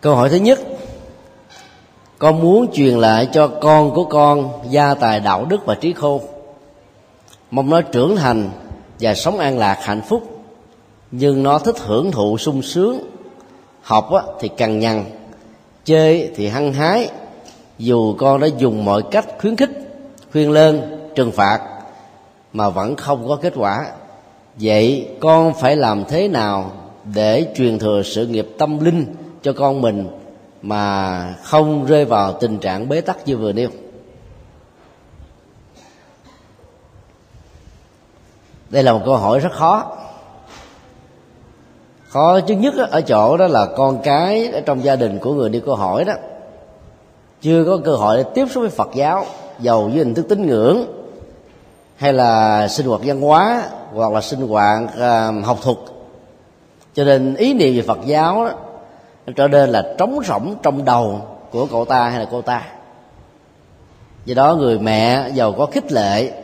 câu hỏi thứ nhất. Con muốn truyền lại cho con của con gia tài đạo đức và trí khôn. Mong nó trưởng thành và sống an lạc hạnh phúc. Nhưng nó thích hưởng thụ sung sướng. Học thì cằn nhằn chơi thì hăng hái. Dù con đã dùng mọi cách khuyến khích khuyên lên, trừng phạt mà vẫn không có kết quả. Vậy con phải làm thế nào để truyền thừa sự nghiệp tâm linh cho con mình mà không rơi vào tình trạng bế tắc như vừa nêu. Đây là một câu hỏi rất khó. Khó thứ nhất ở chỗ đó là con cái ở trong gia đình của người đi câu hỏi đó chưa có cơ hội để tiếp xúc với phật giáo giàu với hình thức tín ngưỡng hay là sinh hoạt văn hóa hoặc là sinh hoạt uh, học thuật. Cho nên ý niệm về phật giáo đó, trở nên là trống rỗng trong đầu của cậu ta hay là cô ta. Do đó người mẹ giàu có khích lệ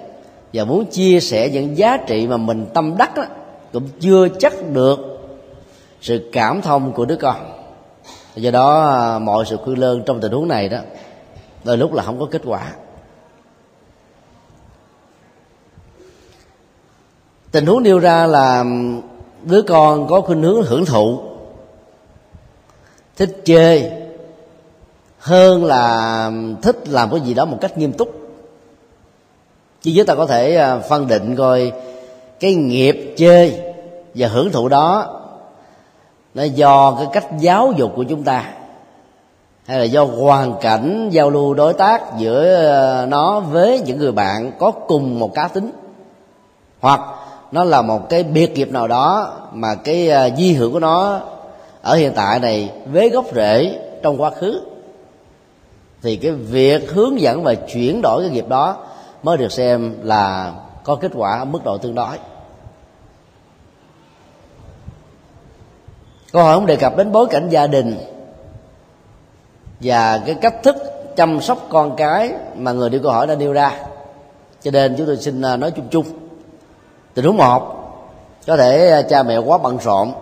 và muốn chia sẻ những giá trị mà mình tâm đắc đó, cũng chưa chắc được sự cảm thông của đứa con. Do đó à, mọi sự khuyên lơn trong tình huống này đó đôi lúc là không có kết quả. Tình huống nêu ra là đứa con có khuynh hướng hưởng thụ thích chơi hơn là thích làm cái gì đó một cách nghiêm túc. Chứ chúng ta có thể à, phân định coi cái nghiệp chơi và hưởng thụ đó nó do cái cách giáo dục của chúng ta hay là do hoàn cảnh giao lưu đối tác giữa à, nó với những người bạn có cùng một cá tính. Hoặc nó là một cái biệt nghiệp nào đó mà cái à, di hưởng của nó ở hiện tại này với gốc rễ trong quá khứ, thì cái việc hướng dẫn và chuyển đổi cái nghiệp đó mới được xem là có kết quả ở mức độ tương đối. Câu hỏi không đề cập đến bối cảnh gia đình và cái cách thức chăm sóc con cái mà người đi câu hỏi đã nêu ra. Cho nên chúng tôi xin à, nói chung chung. Tình huống một, có thể à, cha mẹ quá bận rộn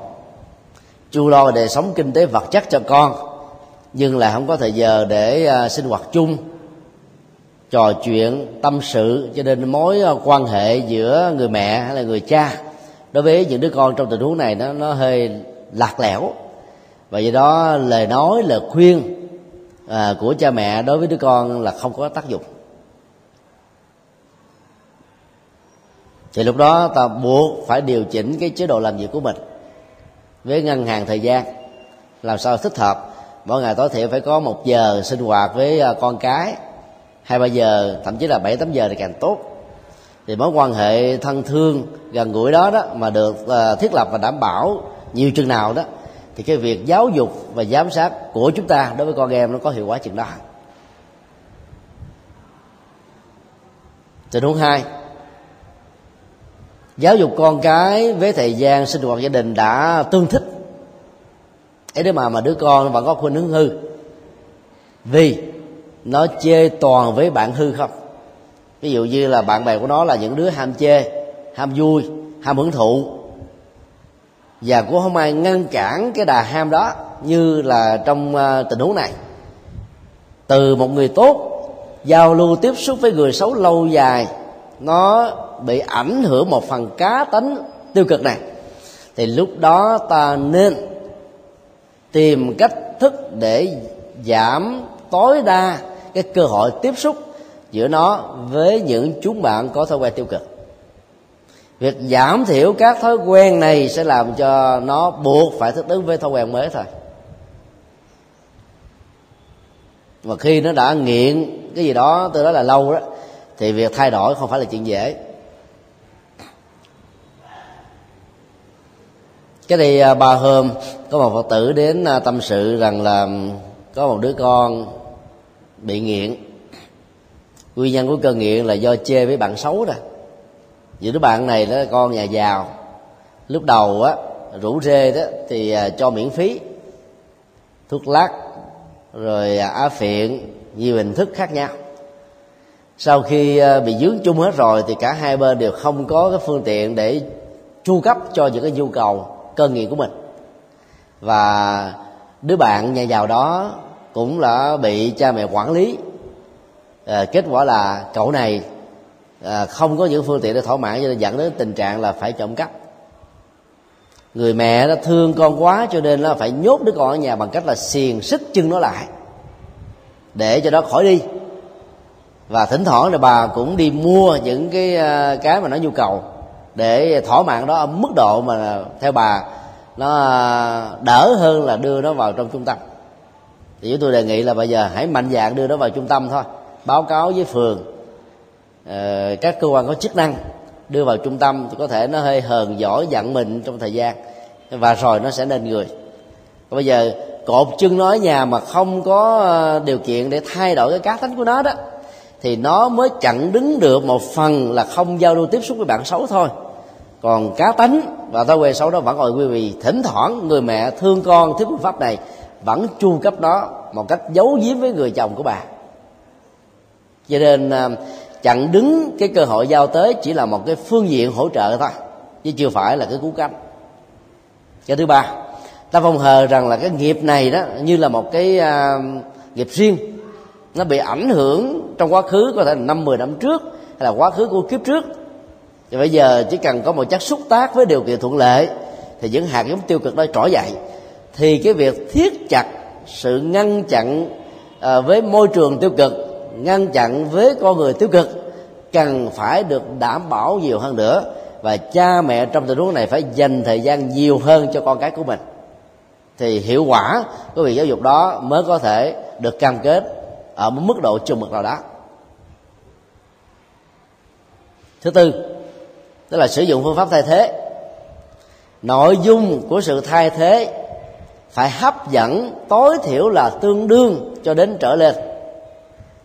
chu lo đời sống kinh tế vật chất cho con nhưng là không có thời giờ để à, sinh hoạt chung trò chuyện tâm sự cho nên mối à, quan hệ giữa người mẹ hay là người cha đối với những đứa con trong tình huống này nó nó hơi lạc lẽo. Và do đó lời nói lời khuyên à, của cha mẹ đối với đứa con là không có tác dụng. Thì lúc đó ta buộc phải điều chỉnh cái chế độ làm việc của mình với ngân hàng thời gian. Làm sao thích hợp? Mỗi ngày tối thiểu phải có một giờ sinh hoạt với ờ, con cái. Hai, ba giờ, thậm chí là bảy, tám giờ thì càng tốt. Thì mối quan hệ thân thương gần gũi đó đó mà được ờ, thiết lập và đảm bảo nhiều chừng nào đó, thì cái việc giáo dục và giám sát của chúng ta đối với con em nó có hiệu quả chừng đó. Tình huống hai giáo dục con cái với thời gian sinh hoạt gia đình đã tương thích. Ấy thế mà mà đứa con vẫn có khuynh hướng hư, vì nó chê toàn với bạn hư không? Ví dụ như là bạn bè của nó là những đứa ham chê, ham vui, ham hưởng thụ, và cũng không ai ngăn cản cái đà ham đó như là trong ờ, tình huống này. Từ một người tốt giao lưu tiếp xúc với người xấu lâu dài, nó bị ảnh hưởng một phần cá tính tiêu cực này. Thì lúc đó ta nên tìm cách thức để giảm tối đa cái cơ hội tiếp xúc giữa nó với những chúng bạn có thói quen tiêu cực. Việc giảm thiểu các thói quen này sẽ làm cho nó buộc phải thích ứng với thói quen mới thôi. Và khi nó đã nghiện cái gì đó, tôi nói là lâu đó, thì việc thay đổi không phải là chuyện dễ. Cái thì à, ba hôm, có một phật tử đến à, tâm sự rằng là có một đứa con bị nghiện. Nguyên nhân của cơn nghiện là do chê với bạn xấu đó. Giữa đứa bạn này đó, con nhà giàu. Lúc đầu á, rủ rê đó, thì à, cho miễn phí. Thuốc lắc, rồi á phiện, nhiều hình thức khác nhau. Sau khi bị dướng chung hết rồi thì cả hai bên đều không có cái phương tiện để chu cấp cho những cái nhu cầu cơ nghiệp của mình. Và đứa bạn nhà giàu đó cũng là bị cha mẹ quản lý. À, kết quả là cậu này à, không có những phương tiện để thỏa mãn cho nên dẫn đến tình trạng là phải trộm cắp. Người mẹ nó thương con quá cho nên nó phải nhốt đứa con ở nhà bằng cách là xiềng xích chân nó lại để cho nó khỏi đi. Và thỉnh thoảng là bà cũng đi mua những cái ờ, cái mà nó nhu cầu để thỏa mãn đó ở mức độ mà theo bà, nó à, đỡ hơn là đưa nó vào trong trung tâm. Thì chúng tôi đề nghị là bây giờ hãy mạnh dạng đưa nó vào trung tâm thôi. Báo cáo với phường ờ, các cơ quan có chức năng đưa vào trung tâm thì có thể nó hơi hờn giỏi giận mình trong thời gian, và rồi nó sẽ nên người. Còn bây giờ cột chân nó ở nhà mà không có ờ, điều kiện để thay đổi cái cá tính của nó đó thì nó mới chặn đứng được một phần là không giao lưu tiếp xúc với bạn xấu thôi. Còn cá tánh và thói quen xấu đó vẫn còn quý vị thỉnh thoảng người mẹ thương con thiếu phương pháp này vẫn chu cấp nó một cách giấu giếm với người chồng của bà. Cho nên à, chặn đứng cái cơ hội giao tới chỉ là một cái phương diện hỗ trợ thôi chứ chưa phải là cái cú cánh. Cái thứ ba ta phong hờ rằng là cái nghiệp này đó như là một cái uh, nghiệp riêng nó bị ảnh hưởng trong quá khứ có thể là năm mười năm trước hay là quá khứ của kiếp trước. Thì bây giờ chỉ cần có một chất xúc tác với điều kiện thuận lợi thì những hạt giống tiêu cực đó trỗi dậy. Thì cái việc thiết chặt sự ngăn chặn à, với môi trường tiêu cực ngăn chặn với con người tiêu cực cần phải được đảm bảo nhiều hơn nữa. Và cha mẹ trong tình huống này phải dành thời gian nhiều hơn cho con cái của mình. Thì hiệu quả của việc giáo dục đó mới có thể được cam kết ở một mức độ chung mực nào đó. Thứ tư, tức là sử dụng phương pháp thay thế. Nội dung của sự thay thế phải hấp dẫn, tối thiểu là tương đương cho đến trở lên,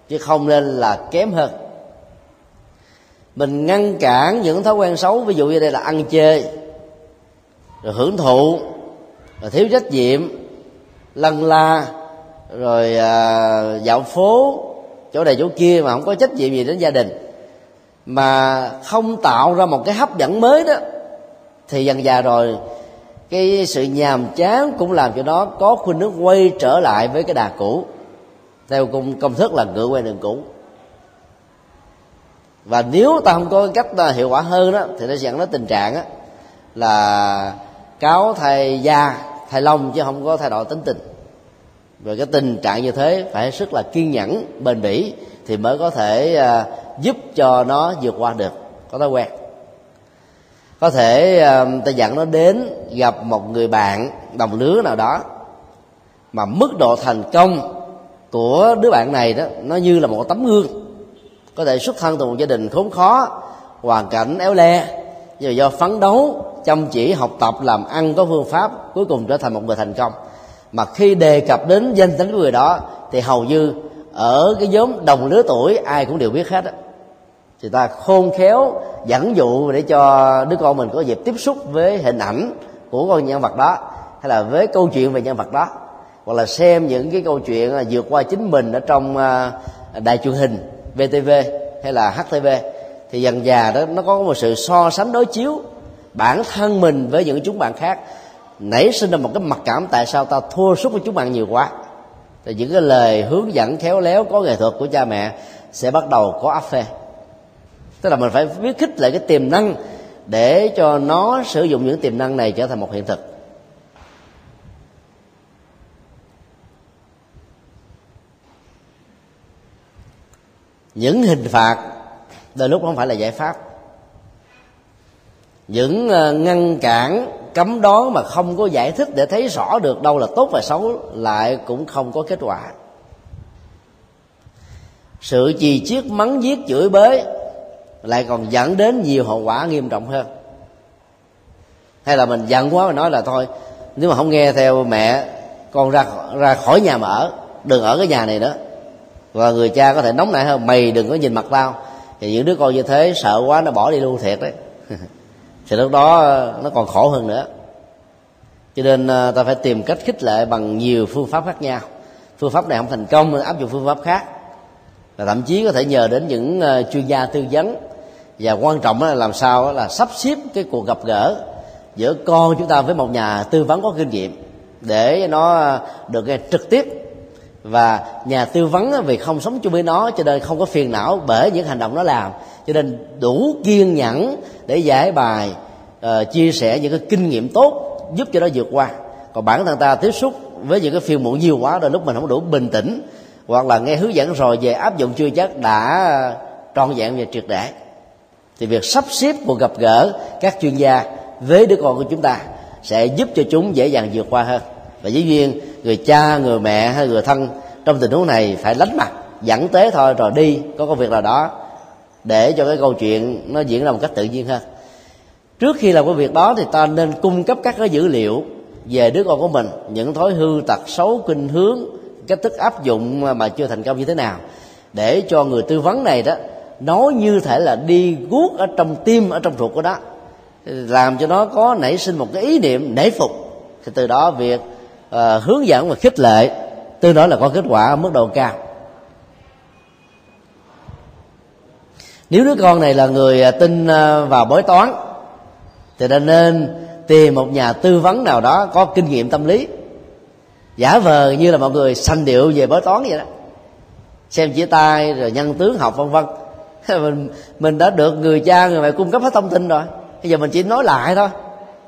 chứ không nên là kém hơn. Mình ngăn cản những thói quen xấu, ví dụ như đây là ăn chơi, rồi hưởng thụ, rồi thiếu trách nhiệm, lân la rồi à, dạo phố chỗ này chỗ kia mà không có trách nhiệm gì đến gia đình. Mà không tạo ra một cái hấp dẫn mới đó thì dần già rồi cái sự nhàm chán cũng làm cho nó có khuynh hướng quay trở lại với cái đà cũ. Theo công công thức là ngựa quay đường cũ. Và nếu ta không có cách hiệu quả hơn đó thì nó sẽ dẫn đến tình trạng đó, là cáo thay da thay lông chứ không có thay đổi tính tình về cái tình trạng như thế phải rất là kiên nhẫn bền bỉ thì mới có thể uh, giúp cho nó vượt qua được có thói quen. Có thể uh, ta dẫn nó đến gặp một người bạn đồng lứa nào đó mà mức độ thành công của đứa bạn này đó nó như là một tấm gương. Có thể xuất thân từ một gia đình khốn khó hoàn cảnh éo le nhưng do phấn đấu chăm chỉ học tập làm ăn có phương pháp cuối cùng trở thành một người thành công mà khi đề cập đến danh tính của người đó, thì hầu như ở cái nhóm đồng lứa tuổi, ai cũng đều biết hết á. Thì ta khôn khéo dẫn dụ để cho đứa con mình có dịp tiếp xúc với hình ảnh của con nhân vật đó, hay là với câu chuyện về nhân vật đó, hoặc là xem những cái câu chuyện à, vượt qua chính mình ở trong à, đài truyền hình VTV hay là HTV thì dần già đó, nó có một sự so sánh đối chiếu bản thân mình với những chúng bạn khác nảy sinh ra một cái mặc cảm tại sao ta thua sút với chúng bạn nhiều quá. Thì những cái lời hướng dẫn khéo léo có nghệ thuật của cha mẹ sẽ bắt đầu có áp phê tức là mình phải biết khích lại cái tiềm năng để cho nó sử dụng những tiềm năng này trở thành một hiện thực. Những hình phạt đôi lúc không phải là giải pháp. Những ờ, ngăn cản cấm đoán mà không có giải thích để thấy rõ được đâu là tốt và xấu, lại cũng không có kết quả. Sự chì chiết mắng giết chửi bới lại còn dẫn đến nhiều hậu quả nghiêm trọng hơn. Hay là mình giận quá mà nói là thôi, nếu mà không nghe theo mẹ, con ra ra khỏi nhà mà ở, đừng ở cái nhà này nữa. Và người cha có thể nóng nảy hơn, mày đừng có nhìn mặt tao. Thì những đứa con như thế sợ quá, nó bỏ đi luôn thiệt đấy. thì lúc đó ờ, nó còn khổ hơn nữa. Cho nên ờ, ta phải tìm cách khích lệ bằng nhiều phương pháp khác nhau. Phương pháp này không thành công nên áp dụng phương pháp khác. Và thậm chí có thể nhờ đến những ờ, chuyên gia tư vấn. Và quan trọng là làm sao là sắp xếp cái cuộc gặp gỡ giữa con chúng ta với một nhà tư vấn có kinh nghiệm để nó được nghe trực tiếp. Và nhà tư vấn vì không sống chung với nó cho nên không có phiền não bởi những hành động nó làm cho nên đủ kiên nhẫn để giải bài uh, chia sẻ những cái kinh nghiệm tốt giúp cho nó vượt qua. Còn bản thân ta tiếp xúc với những cái phiền muộn nhiều quá rồi lúc mình không đủ bình tĩnh hoặc là nghe hướng dẫn rồi về áp dụng chưa chắc đã trọn vẹn và triệt để. Thì việc sắp xếp cuộc gặp gỡ các chuyên gia với đứa con của chúng ta sẽ giúp cho chúng dễ dàng vượt qua hơn. Và dĩ nhiên người cha người mẹ hay người thân trong tình huống này phải lánh mặt dẫn tế thôi rồi đi có công việc nào đó để cho cái câu chuyện nó diễn ra một cách tự nhiên hơn trước khi làm cái việc đó thì ta nên cung cấp các cái dữ liệu về đứa con của mình những thói hư tật xấu kinh hướng cách thức áp dụng mà chưa thành công như thế nào để cho người tư vấn này đó nói như thể là đi guốc ở trong tim ở trong ruột của đó, làm cho nó có nảy sinh một cái ý niệm nể phục. Thì từ đó việc uh, hướng dẫn và khích lệ tương đối là có kết quả ở mức độ cao. Nếu đứa con này là người à, tin à, vào bói toán, thì ta nên tìm một nhà tư vấn nào đó có kinh nghiệm tâm lý. Giả vờ như là mọi người sanh điệu về bói toán vậy đó. Xem chỉ tay rồi nhân tướng học vân vân. Mình mình đã được người cha, người mẹ cung cấp hết thông tin rồi. Bây giờ mình chỉ nói lại thôi.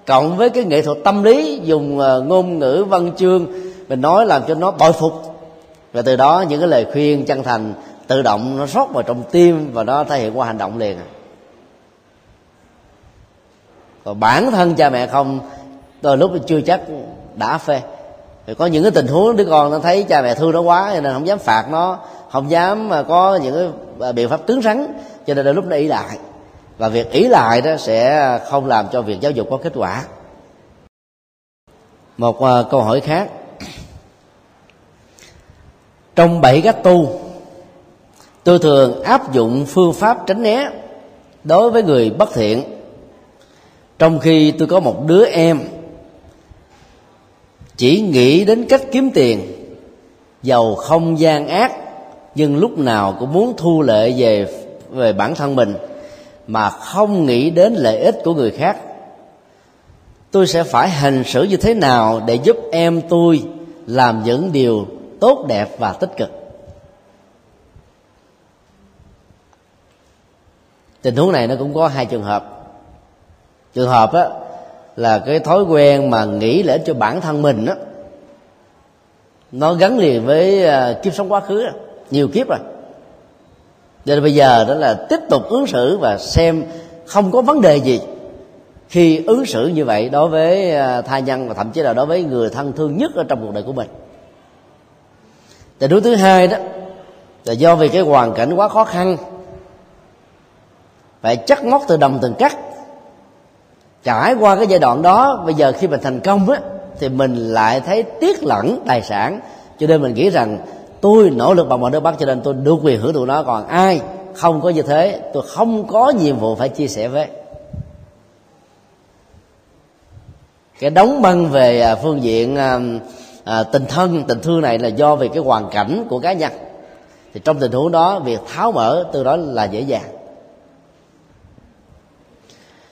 Cộng với cái nghệ thuật tâm lý, dùng à, ngôn ngữ, văn chương, mình nói làm cho nó bội phục. Và từ đó những cái lời khuyên chân thành tự động nó rót vào trong tim và nó thể hiện qua hành động liền. Còn bản thân cha mẹ không, đôi lúc chưa chắc đã phê. Thì có những cái tình huống đứa con nó thấy cha mẹ thương nó quá cho nên không dám phạt nó, không dám mà có những cái à, biện pháp cứng rắn, cho nên đôi lúc nó ý lại. Và việc ý lại đó sẽ không làm cho việc giáo dục có kết quả. Một à, câu hỏi khác. Trong bảy cách tu tôi thường áp dụng phương pháp tránh né đối với người bất thiện. Trong khi tôi có một đứa em, chỉ nghĩ đến cách kiếm tiền, giàu không gian ác, nhưng lúc nào cũng muốn thu lệ về về bản thân mình, mà không nghĩ đến lợi ích của người khác. Tôi sẽ phải hành xử như thế nào để giúp em tôi làm những điều tốt đẹp và tích cực? Tình huống này nó cũng có hai trường hợp. Trường hợp á, là cái thói quen mà nghĩ lợi cho bản thân mình á, nó gắn liền với à, kiếp sống quá khứ nhiều kiếp rồi. Cho nên bây giờ đó là tiếp tục ứng xử và xem không có vấn đề gì khi ứng xử như vậy đối với à, tha nhân và thậm chí là đối với người thân thương nhất ở trong cuộc đời của mình. Tình huống thứ hai đó là do vì cái hoàn cảnh quá khó khăn phải chắc móc từ đồng từng cắt. Trải qua cái giai đoạn đó bây giờ khi mình thành công á thì mình lại thấy tiếc lẫn tài sản. Cho nên mình nghĩ rằng tôi nỗ lực bằng mọi nước bắt cho nên tôi được quyền hưởng thụ nó. Còn ai không có như thế tôi không có nhiệm vụ phải chia sẻ với. Cái đóng băng về à, phương diện à, à, tình thân tình thương này là do về cái hoàn cảnh của cá nhân. Thì trong tình huống đó việc tháo mở từ đó là dễ dàng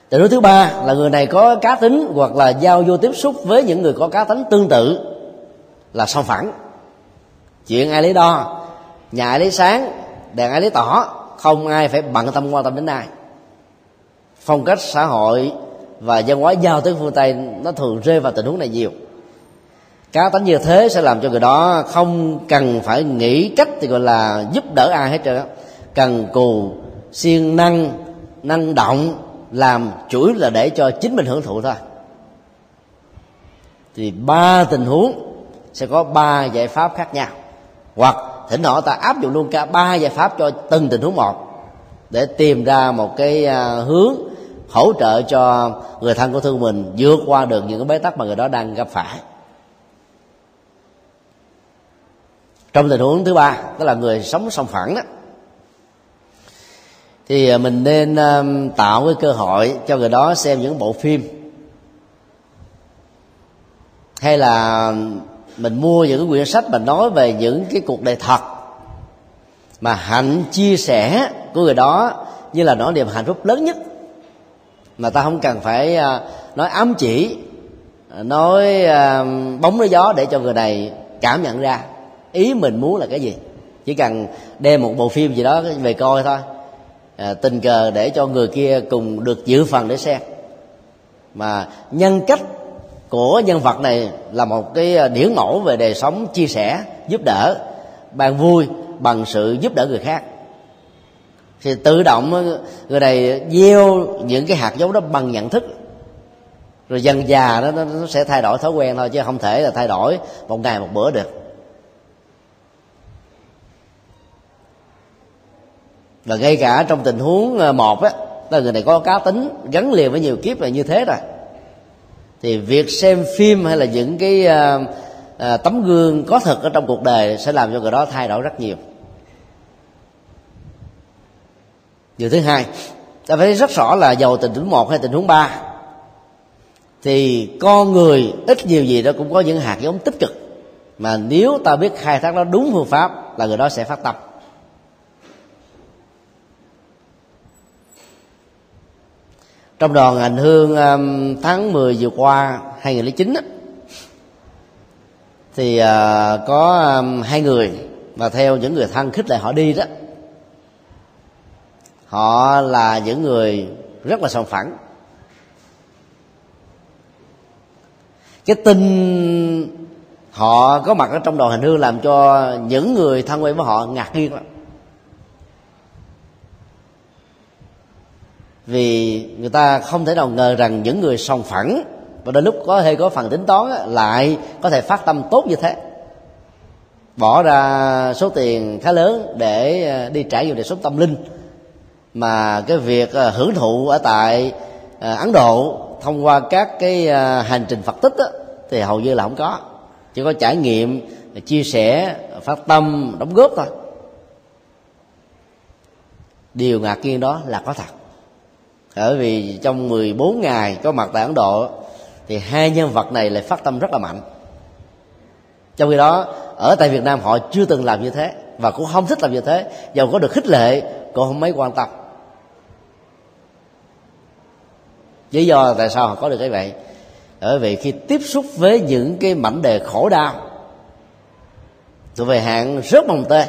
tình huống thứ ba là người này có cá tính hoặc là giao vô tiếp xúc với những người có cá tính tương tự là song phẳng. Chuyện ai lấy đo, nhà ai lấy sáng đèn ai lấy tỏ, không ai phải bận tâm quan tâm đến ai. Phong cách xã hội và văn hóa giao tới phương tây nó thường rơi vào tình huống này nhiều. Cá tính như thế sẽ làm cho người đó không cần phải nghĩ cách thì gọi là giúp đỡ ai hết trơn cần cù, siêng năng năng động làm chuỗi là để cho chính mình hưởng thụ thôi. Thì ba tình huống sẽ có ba giải pháp khác nhau. Hoặc thỉnh thoảng ta áp dụng luôn cả ba giải pháp cho từng tình huống một để tìm ra một cái à, hướng hỗ trợ cho người thân của thương mình vượt qua được những cái bế tắc mà người đó đang gặp phải. Trong tình huống thứ ba, tức là người sống song phẳng đó thì à, mình nên um, tạo cái cơ hội cho người đó xem những bộ phim. Hay là mình mua những cái quyển sách mà nói về những cái cuộc đời thật mà hạnh chia sẻ của người đó như là nỗi niềm hạnh phúc lớn nhất. Mà ta không cần phải à, nói ám chỉ nói bóng nói gió để cho người này cảm nhận ra ý mình muốn là cái gì. Chỉ cần đem một bộ phim gì đó về coi thôi à, tình cờ để cho người kia cùng được giữ phần để xem. Mà nhân cách của nhân vật này là một cái ờ, điển mẫu về đời sống chia sẻ giúp đỡ bàn vui bằng sự giúp đỡ người khác. Thì tự động ờ, người này gieo những cái hạt giống đó bằng nhận thức. Rồi dần già đó nó sẽ thay đổi thói quen thôi chứ không thể là thay đổi một ngày một bữa được. Và ngay cả trong tình huống ờ, một á là người này có cá tính gắn liền với nhiều kiếp là như thế rồi. Thì việc xem phim hay là những cái uh, uh, tấm gương có thật ở trong cuộc đời sẽ làm cho người đó thay đổi rất nhiều. Điều thứ hai ta phải rất rõ là giàu tình huống một hay tình huống ba. Thì con người ít nhiều gì đó cũng có những hạt giống tích cực. Mà nếu ta biết khai thác nó đúng phương pháp là người đó sẽ phát tâm. Trong đoàn hành hương um, tháng 10 vừa qua 2009 đó thì ờ, có um, hai người mà theo những người thân khích lệ họ đi đó, họ là những người rất là sòng phẳng. Cái tin họ có mặt ở trong đoàn hành hương làm cho những người thân quen với họ ngạc nhiên lắm. Vì người ta không thể nào ngờ rằng những người sòng phẳng và đôi lúc có hay có phần tính toán lại có thể phát tâm tốt như thế. Bỏ ra số tiền khá lớn để ờ, đi trải nghiệm đời sống tâm linh. Mà cái việc ờ, hưởng thụ ở tại ờ, ấn độ thông qua các cái hành trình phật tích thì hầu như là không có. Chỉ có trải nghiệm chia sẻ phát tâm, đóng góp thôi. Điều ngạc nhiên đó là có thật bởi vì trong 14 ngày có mặt tại Ấn Độ, thì hai nhân vật này lại phát tâm rất là mạnh. Trong khi đó, ở tại Việt Nam họ chưa từng làm như thế và cũng không thích làm như thế. Dầu có được khích lệ, cũng không mấy quan tâm. Lý do tại sao họ có được cái vậy? Bởi vì khi tiếp xúc với những cái mảnh đề khổ đau tụi về hạn rất mồng tê,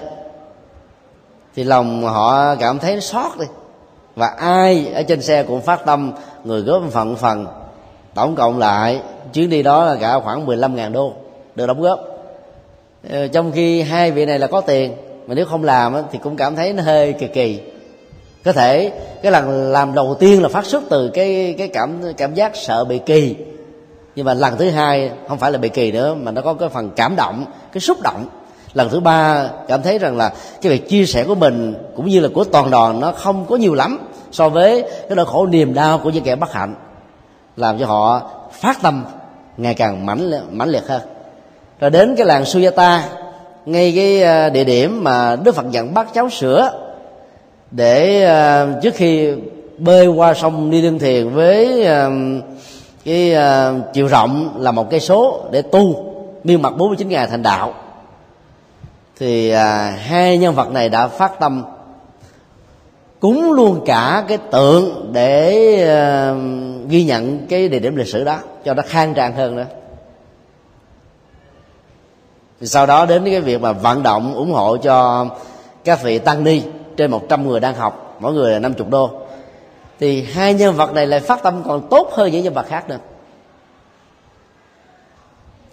thì lòng họ cảm thấy xót đi và ai ở trên xe cũng phát tâm, người góp phần phần. Tổng cộng lại chuyến đi đó là cả khoảng 15.000 đô, được đóng góp. Ờ, trong khi hai vị này là có tiền, mà nếu không làm thì cũng cảm thấy nó hơi kỳ kỳ. Có thể cái lần làm đầu tiên là phát xuất từ cái cái cảm cảm giác sợ bị kỳ. Nhưng mà lần thứ hai không phải là bị kỳ nữa, mà nó có cái phần cảm động, cái xúc động. Lần thứ ba cảm thấy rằng là cái việc chia sẻ của mình cũng như là của toàn đoàn nó không có nhiều lắm so với cái nỗi khổ niềm đau của những kẻ bất hạnh, làm cho họ phát tâm ngày càng mãnh mãnh liệt hơn. Rồi đến cái làng Suyata, ngay cái ờ, địa điểm mà Đức Phật dặn bắt cháu sữa để ờ, trước khi bơi qua sông đi Đương Thiền với ờ, cái chiều rộng là một cây số để tu miên mặt 49 ngày thành đạo, thì hai nhân vật này đã phát tâm cúng luôn cả cái tượng để uh, ghi nhận cái địa điểm lịch sử đó cho nó khang trang hơn nữa. Thì sau đó đến cái việc mà vận động ủng hộ cho các vị tăng ni trên 100 người đang học mỗi người là 50 đô. Thì hai nhân vật này lại phát tâm còn tốt hơn những nhân vật khác nữa.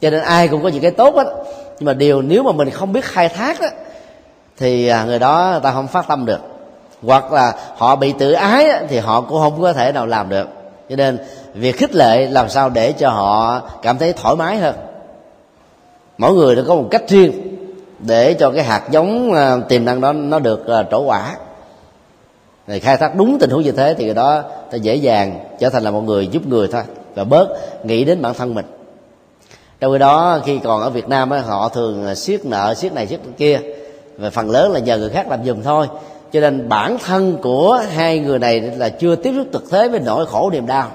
Cho nên ai cũng có những cái tốt á. Nhưng mà điều nếu mà mình không biết khai thác đó, thì à, người đó người ta không phát tâm được hoặc là họ bị tự ái thì họ cũng không có thể nào làm được. Cho nên việc khích lệ làm sao để cho họ cảm thấy thoải mái hơn. Mỗi người nó có một cách riêng để cho cái hạt giống à, tiềm năng đó nó được à, trổ quả. Thì khai thác đúng tình huống như thế thì người đó ta dễ dàng trở thành là một người giúp người thôi và bớt nghĩ đến bản thân mình. Trong khi đó, khi còn ở việt nam họ thường à, siết nợ, siết này, siết kia. Và phần lớn là nhờ người khác làm giùm thôi cho nên bản thân của hai người này là chưa tiếp xúc thực tế với nỗi khổ niềm đau.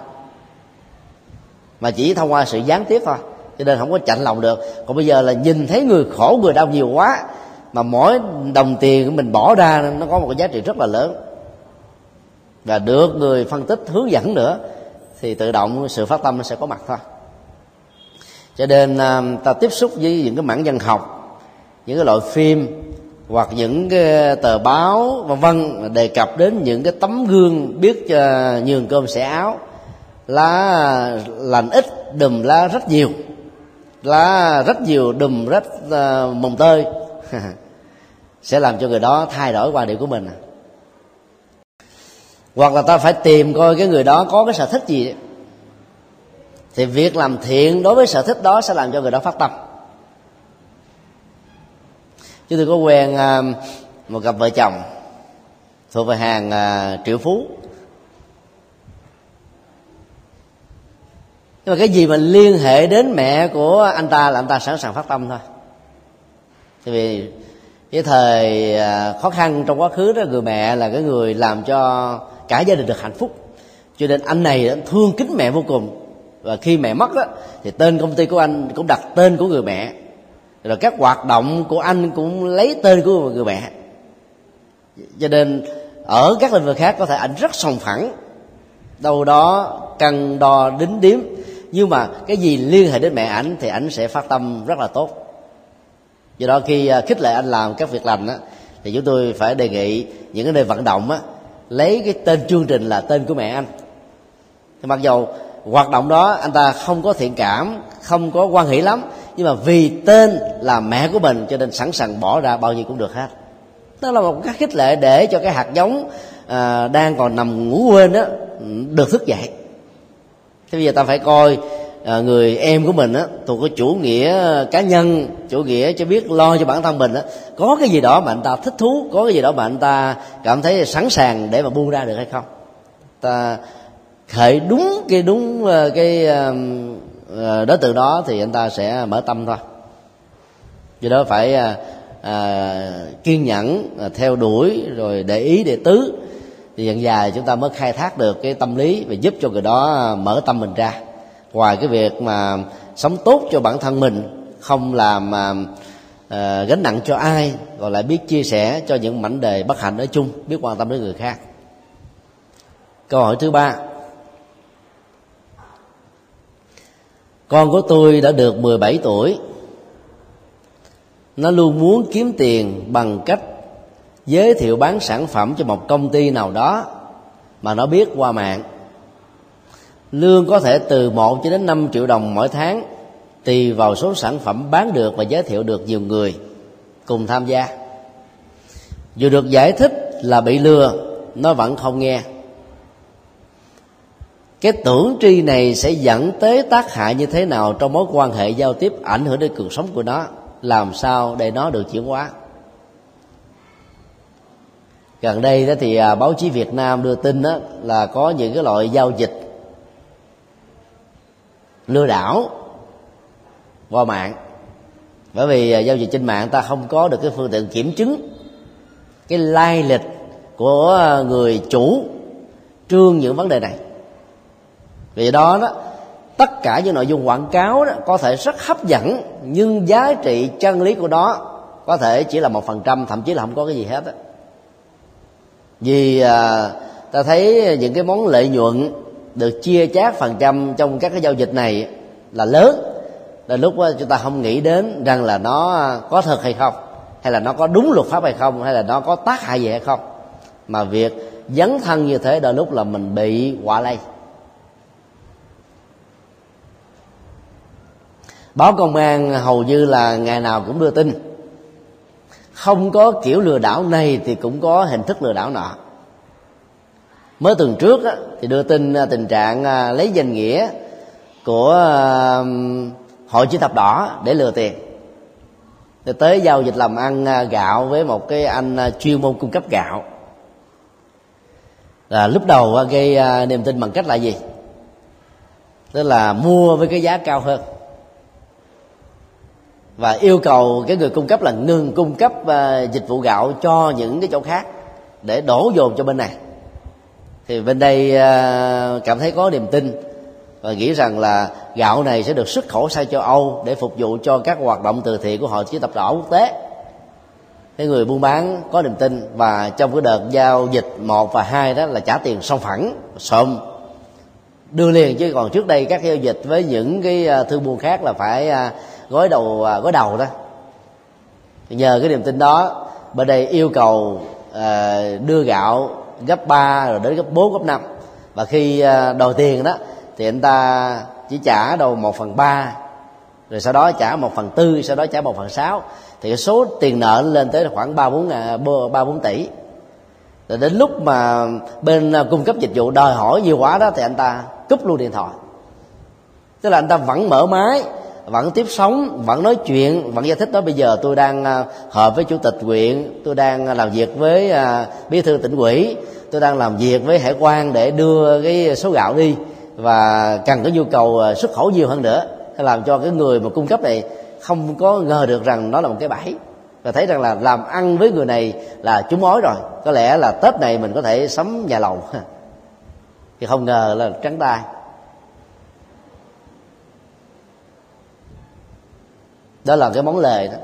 Mà chỉ thông qua sự gián tiếp thôi, cho nên không có chạnh lòng được. Còn bây giờ là nhìn thấy người khổ, người đau nhiều quá, mà mỗi đồng tiền của mình bỏ ra, nó có một cái giá trị rất là lớn. Và được người phân tích, hướng dẫn nữa, thì tự động sự phát tâm nó sẽ có mặt thôi. Cho nên à, ta tiếp xúc với những cái mảng dân học, những cái loại phim hoặc những cái tờ báo vân vân đề cập đến những cái tấm gương biết uh, nhường cơm xẻ áo. Lá ờ, lành ít đùm lá rất nhiều. Lá rất nhiều đùm rất uh, ờ, mồng tơi. Sẽ làm cho người đó thay đổi quan điểm của mình à. hoặc là ta phải tìm coi cái người đó có cái sở thích gì. Thì việc làm thiện đối với sở thích đó sẽ làm cho người đó phát tâm chứ tôi có quen à, một cặp vợ chồng thuộc về hàng à, triệu phú. Nhưng mà cái gì mà liên hệ đến mẹ của anh ta là anh ta sẵn sàng phát tâm thôi. Tại vì cái thời à, khó khăn trong quá khứ đó người mẹ là cái người làm cho cả gia đình được hạnh phúc. Cho nên anh này thương kính mẹ vô cùng. Và khi mẹ mất đó, thì tên công ty của anh cũng đặt tên của người mẹ rồi các hoạt động của anh cũng lấy tên của người mẹ. Cho nên ở các lĩnh vực khác có thể ảnh rất sòng phẳng. Đâu đó cân đo đính điếm. Nhưng mà cái gì liên hệ đến mẹ ảnh thì ảnh sẽ phát tâm rất là tốt. Do đó khi à, khích lệ anh làm các việc lành á, thì chúng tôi phải đề nghị những cái nơi vận động á, lấy cái tên chương trình là tên của mẹ anh. Thì mặc dầu hoạt động đó anh ta không có thiện cảm, không có quan hệ lắm nhưng mà vì tên là mẹ của mình cho nên sẵn sàng bỏ ra bao nhiêu cũng được hết. Đó là một cái khích lệ để cho cái hạt giống à, đang còn nằm ngủ quên đó được thức dậy. Thế bây giờ ta phải coi à, người em của mình á thuộc cái chủ nghĩa cá nhân chủ nghĩa cho biết lo cho bản thân mình á có cái gì đó mà anh ta thích thú có cái gì đó mà anh ta cảm thấy sẵn sàng để mà buông ra được hay không? Ta khởi đúng cái đúng à, cái à, à, đối tượng đó thì anh ta sẽ mở tâm thôi. Do đó phải à, à, kiên nhẫn à, theo đuổi rồi để ý để tứ. Thì dần dài chúng ta mới khai thác được cái tâm lý và giúp cho người đó mở tâm mình ra. Ngoài cái việc mà sống tốt cho bản thân mình không làm mà à, gánh nặng cho ai còn lại biết chia sẻ cho những mảnh đề bất hạnh nói chung biết quan tâm đến người khác. Câu hỏi thứ ba. Con của tôi đã được 17 tuổi. Nó luôn muốn kiếm tiền bằng cách giới thiệu bán sản phẩm cho một công ty nào đó mà nó biết qua mạng. Lương có thể từ 1 cho đến 5 triệu đồng mỗi tháng, tùy vào số sản phẩm bán được và giới thiệu được nhiều người cùng tham gia. Dù được giải thích là bị lừa, nó vẫn không nghe cái tưởng tri này sẽ dẫn tới tác hại như thế nào trong mối quan hệ giao tiếp ảnh hưởng đến cuộc sống của nó? Làm sao để nó được chuyển hóa? Gần đây đó thì à, báo chí Việt Nam đưa tin đó là có những cái loại giao dịch lừa đảo qua mạng. Bởi vì à, giao dịch trên mạng ta không có được cái phương tiện kiểm chứng cái lai lịch của à, người chủ trương những vấn đề này vì đó đó tất cả những nội dung quảng cáo đó có thể rất hấp dẫn nhưng giá trị chân lý của nó có thể chỉ là một phần trăm thậm chí là không có cái gì hết á. Vì à, ta thấy những cái món lợi nhuận được chia chác phần trăm trong các cái giao dịch này là lớn. Là lúc đó chúng ta không nghĩ đến rằng là nó có thật hay không hay là nó có đúng luật pháp hay không hay là nó có tác hại gì hay không. Mà việc dấn thân như thế đôi lúc là mình bị quả lây. Báo công an hầu như là ngày nào cũng đưa tin. Không có kiểu lừa đảo này thì cũng có hình thức lừa đảo nọ. Mới tuần trước á, thì đưa tin à, tình trạng à, lấy danh nghĩa của à, hội chữ thập đỏ để lừa tiền. Thì tới giao dịch làm ăn gạo với một cái anh chuyên môn cung cấp gạo. Là lúc đầu gây niềm tin bằng cách là gì? Tức là mua với cái giá cao hơn và yêu cầu cái người cung cấp là ngừng cung cấp uh, dịch vụ gạo cho những cái chỗ khác để đổ dồn cho bên này. Thì bên đây uh, cảm thấy có niềm tin và nghĩ rằng là gạo này sẽ được xuất khẩu sang châu Âu để phục vụ cho các hoạt động từ thiện của hội chữ thập đỏ quốc tế. Cái người buôn bán có niềm tin và trong cái đợt giao dịch một và hai đó là trả tiền song phẳng sớm đưa liền chứ còn trước đây các giao dịch với những cái à, thương buôn khác là phải à, gói đầu à, gói đầu đó. Nhờ cái niềm tin đó bên đây yêu cầu à, đưa gạo gấp 3 rồi đến gấp 4 gấp 5 và khi à, đòi tiền đó thì anh ta chỉ trả đầu một phần ba rồi sau đó trả một phần tư sau đó trả một phần sáu. Thì cái số tiền nợ lên tới khoảng ba bốn à, ba bốn tỷ. Rồi đến lúc mà bên à, cung cấp dịch vụ đòi hỏi nhiều quá đó thì anh ta cúp luôn điện thoại. Tức là anh ta vẫn mở máy vẫn tiếp sống, vẫn nói chuyện, vẫn giải thích đó. Bây giờ tôi đang à, họp với chủ tịch huyện, tôi đang à, làm việc với à, bí thư tỉnh ủy. Tôi đang làm việc với hải quan để đưa cái số gạo đi và cần có nhu cầu xuất khẩu nhiều hơn nữa. Làm cho cái người mà cung cấp này không có ngờ được rằng nó là một cái bẫy. Và thấy rằng là làm ăn với người này là chúng mối rồi. Có lẽ là tết này mình có thể sắm nhà lầu. Thì không ngờ là trắng tay. Đó là cái món lời đó.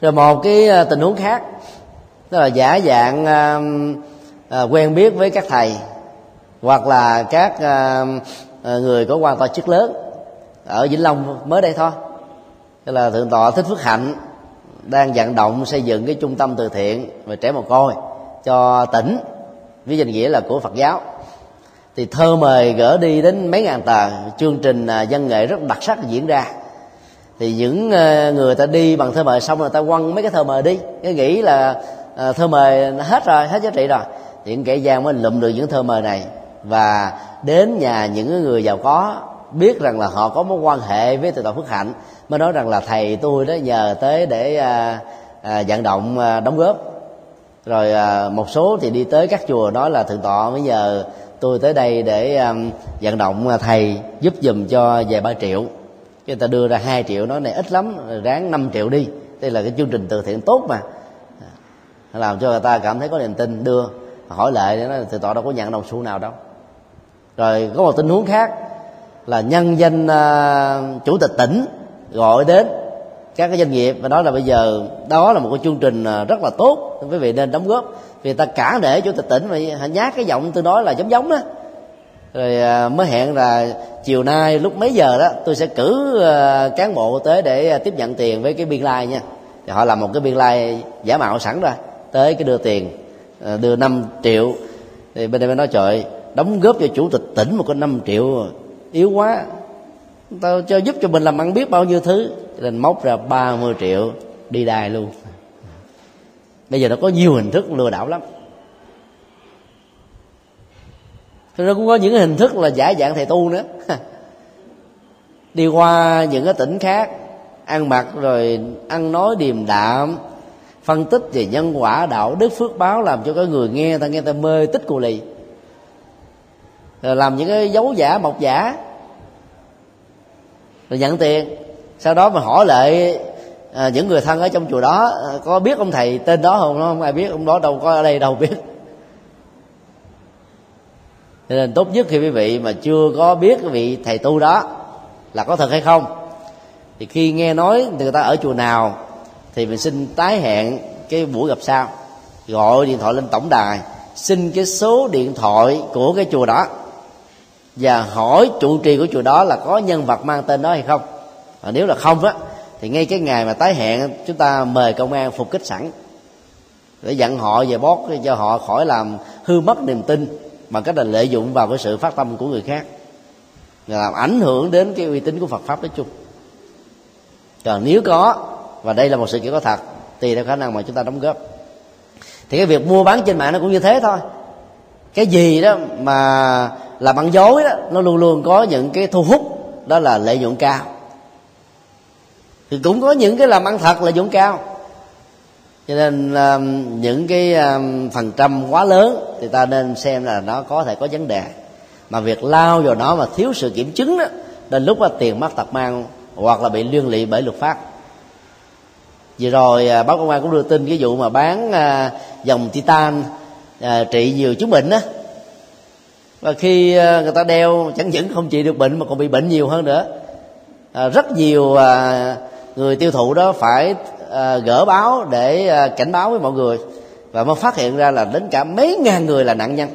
Rồi một cái ờ, tình huống khác. Đó là giả dạng à, à, quen biết với các thầy hoặc là các à, người có quan tòa chức lớn ở vĩnh long mới đây thôi. Tức là thượng tọa thích phước hạnh đang vận động xây dựng cái trung tâm từ thiện về trẻ mồ côi cho tỉnh với danh nghĩa là của phật giáo thì thơ mời gỡ đi đến mấy ngàn tờ. Chương trình à, văn nghệ rất đặc sắc diễn ra. Thì những à, người ta đi bằng thơ mời xong rồi ta quăng mấy cái thơ mời đi. Cái nghĩ là à, thơ mời hết rồi hết giá trị rồi. Thì những kẻ gian mới lụm được những thơ mời này. Và đến nhà những người giàu có biết rằng là họ có mối quan hệ với từ tọa phước hạnh mới nói rằng là thầy tôi đó nhờ tới để à, à, vận động à, đóng góp. Rồi à, một số thì đi tới các chùa nói là thượng tọa mới nhờ tôi tới đây để um, vận động à, thầy giúp dùm cho vài ba triệu. Người ta đưa ra hai triệu nói này ít lắm ráng 5 triệu đi. Đây là cái chương trình từ thiện tốt mà. À, làm cho người ta cảm thấy có niềm tin đưa hỏi lại để nói thượng tọa đâu có nhận đồng xu nào đâu. Rồi có một tình huống khác là nhân danh uh, à, chủ tịch tỉnh gọi đến các cái doanh nghiệp và nói là bây giờ đó là một cái chương trình rất là tốt quý vị nên đóng góp vì ta cả để chủ tịch tỉnh mà nhát cái giọng tôi nói là giống giống đó. Rồi à, mới hẹn là chiều nay lúc mấy giờ đó, tôi sẽ cử à, cán bộ tới để à, tiếp nhận tiền với cái biên lai like nha. Thì họ làm một cái biên lai like giả mạo sẵn ra tới cái đưa tiền đưa 5 triệu. Thì bên đây mới nói, trời, đóng góp cho chủ tịch tỉnh một cái 5 triệu, yếu quá. Tao cho giúp cho mình làm ăn biết bao nhiêu thứ. Nên móc ra 30 triệu đi đài luôn bây giờ nó có nhiều hình thức lừa đảo lắm. Rồi nó cũng có những hình thức là giả dạng thầy tu nữa. Đi qua những cái tỉnh khác, ăn mặc rồi ăn nói điềm đạm, phân tích về nhân quả, đạo đức, phước báo làm cho cái người nghe ta nghe ta mê tích cù lì. Rồi làm những cái dấu giả, mộc giả. Rồi nhận tiền. Sau đó mà hỏi lại à, những người thân ở trong chùa đó à, có biết ông thầy tên đó không? Không ai biết ông đó đâu có ở đây đâu biết. Cho nên tốt nhất khi quý vị mà chưa có biết cái vị thầy tu đó là có thật hay không? Thì khi nghe nói người ta ở chùa nào thì mình xin tái hẹn cái buổi gặp sau. Gọi điện thoại lên tổng đài xin cái số điện thoại của cái chùa đó và hỏi trụ trì của chùa đó là có nhân vật mang tên đó hay không. Và nếu là không á thì ngay cái ngày mà tái hẹn, chúng ta mời công an phục kích sẵn. Để dặn họ về bót, cho họ khỏi làm hư mất niềm tin bằng cách là lợi dụng vào cái sự phát tâm của người khác. Và làm ảnh hưởng đến cái uy tín của Phật pháp nói chung. Còn nếu có, và đây là một sự kiện có thật, tùy theo khả năng mà chúng ta đóng góp. Thì cái việc mua bán trên mạng nó cũng như thế thôi. Cái gì đó mà làm bằng dối đó, nó luôn luôn có những cái thu hút, đó là lợi nhuận cao thì cũng có những cái làm ăn thật là nhuận cao. Cho nên um, những cái um, phần trăm quá lớn thì ta nên xem là nó có thể có vấn đề. Mà việc lao vào nó mà thiếu sự kiểm chứng đó đến lúc là tiền mất tật mang hoặc là bị liên lụy bởi luật pháp. Vừa rồi à, báo công an cũng đưa tin cái vụ mà bán à, dòng titan à, trị nhiều chứng bệnh đó và khi người ta đeo chẳng những không trị được bệnh mà còn bị bệnh nhiều hơn nữa. Rất nhiều người tiêu thụ đó phải à, gỡ báo để à, cảnh báo với mọi người và mới phát hiện ra là đến cả mấy ngàn người là nạn nhân.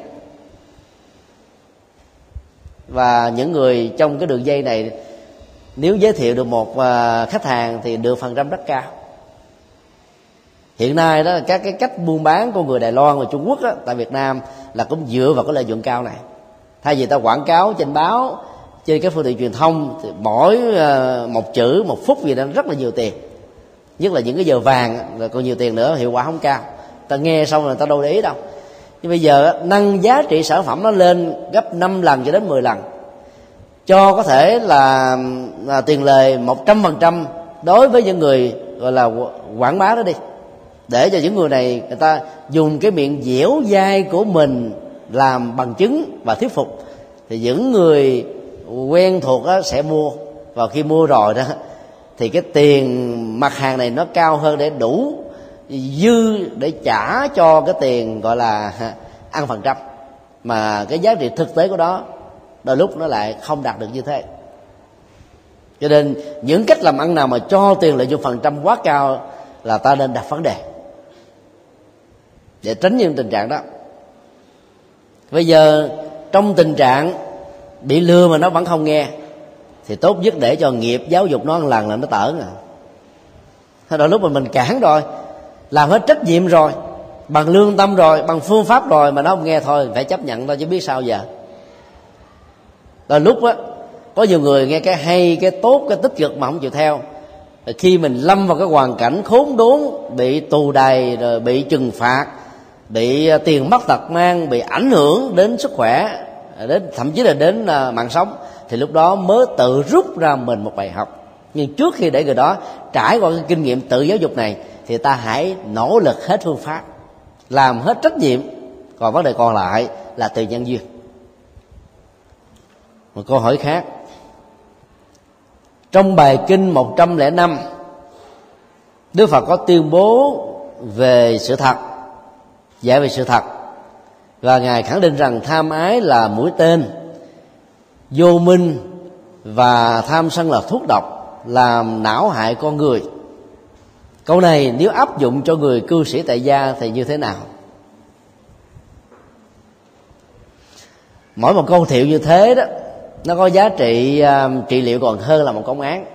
Và những người trong cái đường dây này nếu giới thiệu được một à, khách hàng thì được phần trăm rất cao. Hiện nay đó các cái cách buôn bán của người đài loan và trung quốc đó, tại việt nam là cũng dựa vào cái lợi nhuận cao này. Thay vì ta quảng cáo trên báo trên các phương tiện truyền thông thì mỗi ờ, một chữ một phút gì đó rất là nhiều tiền. Nhất là những cái giờ vàng là còn nhiều tiền nữa hiệu quả không cao. Ta nghe xong là ta đâu để ý đâu. Nhưng bây giờ nâng giá trị sản phẩm nó lên gấp 5 lần cho đến 10 lần. Cho có thể là, là tiền lời một trăm phần trăm đối với những người gọi là quảng bá đó đi. Để cho những người này người ta dùng cái miệng dẻo dai của mình làm bằng chứng và thuyết phục. Thì những người quen thuộc á, sẽ mua. Và khi mua rồi đó thì cái tiền mặt hàng này nó cao hơn để đủ dư để trả cho cái tiền gọi là ăn phần trăm. Mà cái giá trị thực tế của đó đôi lúc nó lại không đạt được như thế. Cho nên những cách làm ăn nào mà cho tiền lợi nhuận phần trăm quá cao là ta nên đặt vấn đề. Để tránh những tình trạng đó. Bây giờ trong tình trạng bị lừa mà nó vẫn không nghe. Thì tốt nhất để cho nghiệp giáo dục nó một lần là nó tởn à thế đôi lúc mà mình cản rồi, làm hết trách nhiệm rồi, bằng lương tâm rồi, bằng phương pháp rồi mà nó không nghe thôi, phải chấp nhận thôi chứ biết sao giờ. Đôi lúc á, có nhiều người nghe cái hay, cái tốt, cái tích cực mà không chịu theo. Khi mình lâm vào cái hoàn cảnh khốn đốn, bị tù đầy, rồi bị trừng phạt, bị à, tiền mất tật mang, bị ảnh hưởng đến sức khỏe đến, thậm chí là đến à, mạng sống, thì lúc đó mới tự rút ra mình một bài học. Nhưng trước khi để người đó trải qua cái kinh nghiệm tự giáo dục này, thì ta hãy nỗ lực hết phương pháp, làm hết trách nhiệm. Còn vấn đề còn lại là từ nhân duyên. Một câu hỏi khác. Trong bài kinh 105 Đức Phật có tuyên bố về sự thật dạy về sự thật và ngài khẳng định rằng tham ái là mũi tên vô minh và tham sân là thuốc độc làm não hại con người. Câu này nếu áp dụng cho người cư sĩ tại gia thì như thế nào? Mỗi một câu thiệu như thế đó nó có giá trị uh, trị liệu còn hơn là một công án.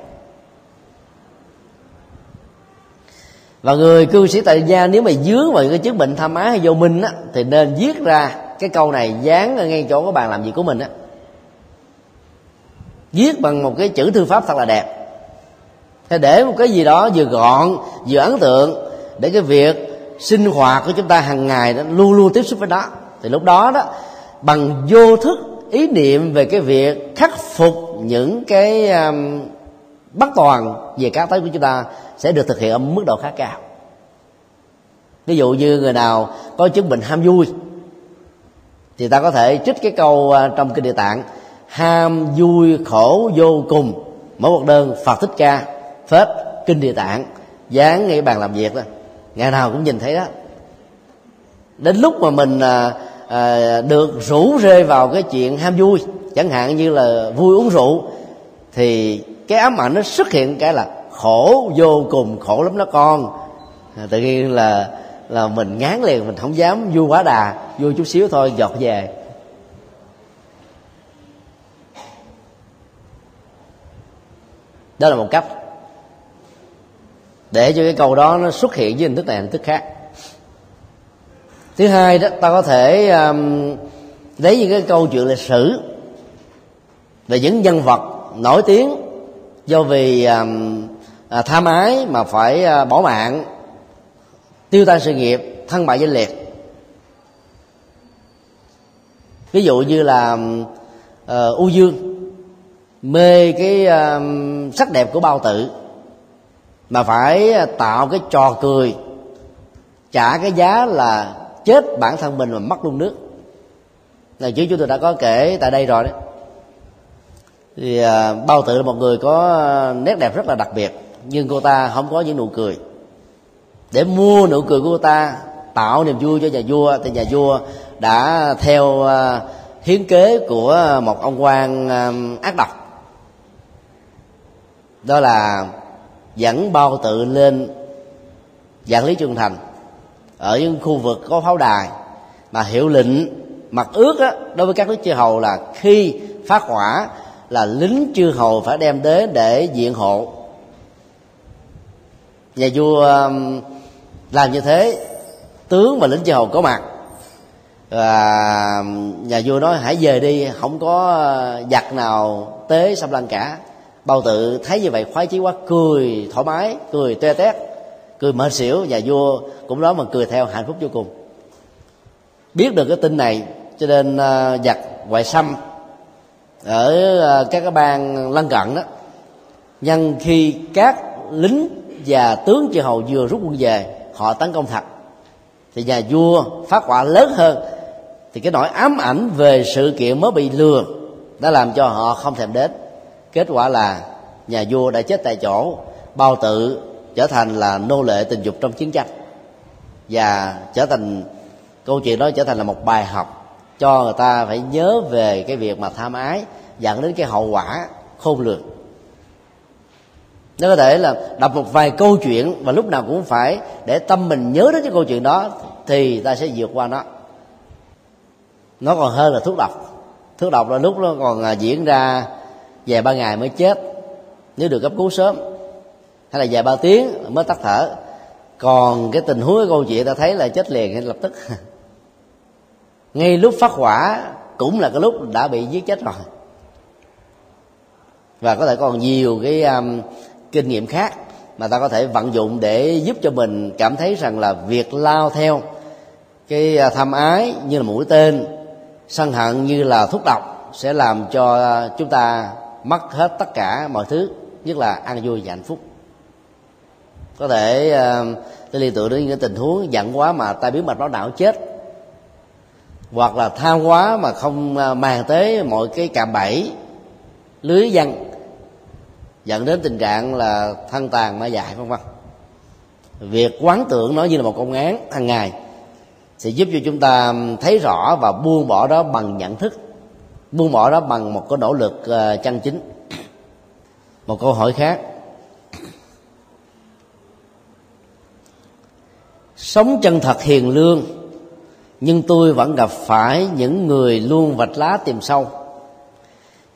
Và người cư sĩ tại gia nếu mà dướng vào cái chứng bệnh tham ái hay vô minh á thì nên viết ra cái câu này dán ở ngay chỗ cái bàn làm việc của mình á. Viết bằng một cái chữ thư pháp thật là đẹp. Thế để một cái gì đó vừa gọn vừa ấn tượng để cái việc sinh hoạt của chúng ta hàng ngày đó luôn luôn tiếp xúc với đó thì lúc đó đó bằng vô thức ý niệm về cái việc khắc phục những cái um, bất toàn về cá tới của chúng ta sẽ được thực hiện ở mức độ khá cao. Ví dụ như người nào có chứng bệnh ham vui thì ta có thể trích cái câu à, trong kinh địa tạng ham vui khổ vô cùng. Mỗi một đơn phật thích ca phết kinh địa tạng dán ngay bàn làm việc đó. Ngày nào cũng nhìn thấy đó. Đến lúc mà mình à, à, được rủ rê vào cái chuyện ham vui chẳng hạn như là vui uống rượu thì cái ám ảnh nó xuất hiện cái là khổ vô cùng khổ lắm đó con. À, tự nhiên là là mình ngán liền mình không dám vui quá đà vui chút xíu thôi giọt về. Đó là một cách để cho cái câu đó nó xuất hiện với hình thức này hình thức khác. Thứ hai đó ta có thể um, lấy những cái câu chuyện lịch sử về những nhân vật nổi tiếng do vì um, à, tham ái mà phải à, bỏ mạng tiêu tan sự nghiệp thân bại danh liệt. Ví dụ như là à, u dương mê cái à, sắc đẹp của bao tử mà phải tạo cái trò cười trả cái giá là chết bản thân mình mà mất luôn nước. Này chứ chúng tôi đã có kể tại đây rồi đấy thì à, bao tử là một người có à, nét đẹp rất là đặc biệt nhưng cô ta không có những nụ cười. Để mua nụ cười của cô ta tạo niềm vui cho nhà vua thì nhà vua đã theo à, hiến kế của một ông quan à, ác độc. Đó là dẫn bao tự lên dạng lý trường thành ở những khu vực có pháo đài mà hiệu lệnh mặt ước á, đối với các nước chư hầu là khi phát hỏa là lính chư hầu phải đem đến để diện hộ nhà vua um, làm như thế, tướng và lính chư hầu có mặt. Và um, nhà vua nói, hãy về đi, không có uh, giặc nào tế xâm lăng cả. Bao tự thấy như vậy, khoái chí quá, cười thoải mái, cười toe tét, cười mệt xỉu. Nhà vua cũng đó mà cười theo hạnh phúc vô cùng. Biết được cái tin này, cho nên uh, giặc ngoại xâm ở uh, các cái bang lân cận đó, nhân khi các lính và tướng chư hầu vừa rút quân về, họ tấn công thật. Thì nhà vua phát họa lớn hơn, thì cái nỗi ám ảnh về sự kiện mới bị lừa đã làm cho họ không thèm đến. Kết quả là nhà vua đã chết tại chỗ, bao tự trở thành là nô lệ tình dục trong chiến tranh. Và trở thành, câu chuyện đó trở thành là một bài học cho người ta phải nhớ về cái việc mà tham ái, dẫn đến cái hậu quả khôn lường nó có thể là đọc một vài câu chuyện và lúc nào cũng phải để tâm mình nhớ đến cái câu chuyện đó thì ta sẽ vượt qua nó. Nó còn hơn là thuốc độc. Thuốc độc là lúc nó còn à, diễn ra vài ba ngày mới chết. Nếu được cấp cứu sớm hay là vài ba tiếng mới tắt thở. Còn cái tình huống cái câu chuyện ta thấy là chết liền ngay lập tức. Ngay lúc phát hỏa cũng là cái lúc đã bị giết chết rồi. Và có thể còn nhiều cái um, kinh nghiệm khác mà ta có thể vận dụng để giúp cho mình cảm thấy rằng là việc lao theo cái à, tham ái như là mũi tên, sân hận như là thuốc độc sẽ làm cho chúng ta mất hết tất cả mọi thứ, nhất là an vui và hạnh phúc. Có thể à, tôi liên tưởng đến những tình huống giận quá mà tai biến mạch máu não chết, hoặc là tham quá mà không à, màng tới mọi cái cạm bẫy, lưới dân dẫn đến tình trạng là thân tàn ma dại, vân vân. Việc quán tưởng nó như là một công án hàng ngày sẽ giúp cho chúng ta thấy rõ và buông bỏ đó bằng nhận thức, buông bỏ đó bằng một cái nỗ lực ờ, chân chính. Một câu hỏi khác. Sống chân thật hiền lương, nhưng tôi vẫn gặp phải những người luôn vạch lá tìm sâu,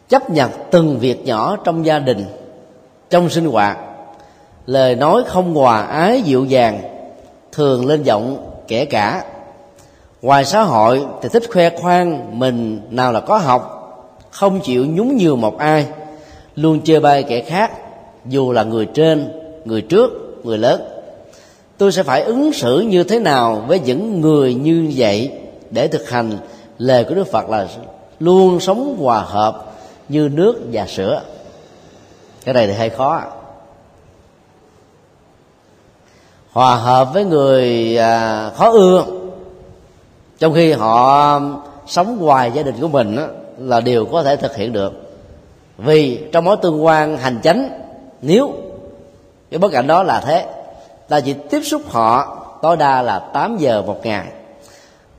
chấp nhận từng việc nhỏ trong gia đình trong sinh hoạt, lời nói không hòa ái dịu dàng, thường lên giọng kể cả. Ngoài xã hội thì thích khoe khoang mình nào là có học, không chịu nhún nhường một ai, luôn chê bai kẻ khác, dù là người trên, người trước, người lớn. Tôi sẽ phải ứng xử như thế nào với những người như vậy để thực hành lời của đức phật là luôn sống hòa hợp như nước và sữa? Cái này thì hơi khó. Hòa hợp với người à, khó ưa. Trong khi họ sống ngoài gia đình của mình đó, là điều có thể thực hiện được. Vì trong mối tương quan hành chánh nếu cái bối cảnh đó là thế ta chỉ tiếp xúc họ tối đa là 8 giờ một ngày.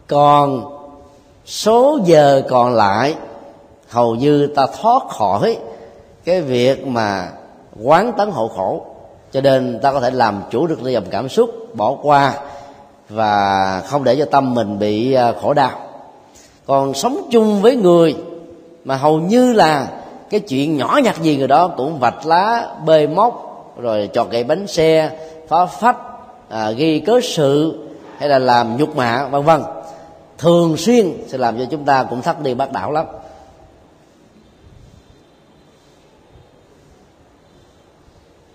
Còn số giờ còn lại hầu như ta thoát khỏi cái việc mà quán tấn hộ khổ cho nên ta có thể làm chủ được dòng cảm xúc bỏ qua và không để cho tâm mình bị à, khổ đau. Còn sống chung với người mà hầu như là cái chuyện nhỏ nhặt gì người đó cũng vạch lá bê móc rồi chọt gậy bánh xe phá phách à, ghi cớ sự hay là làm nhục mạ vân vân. Thường xuyên sẽ làm cho chúng ta cũng thắt đi bác đảo lắm.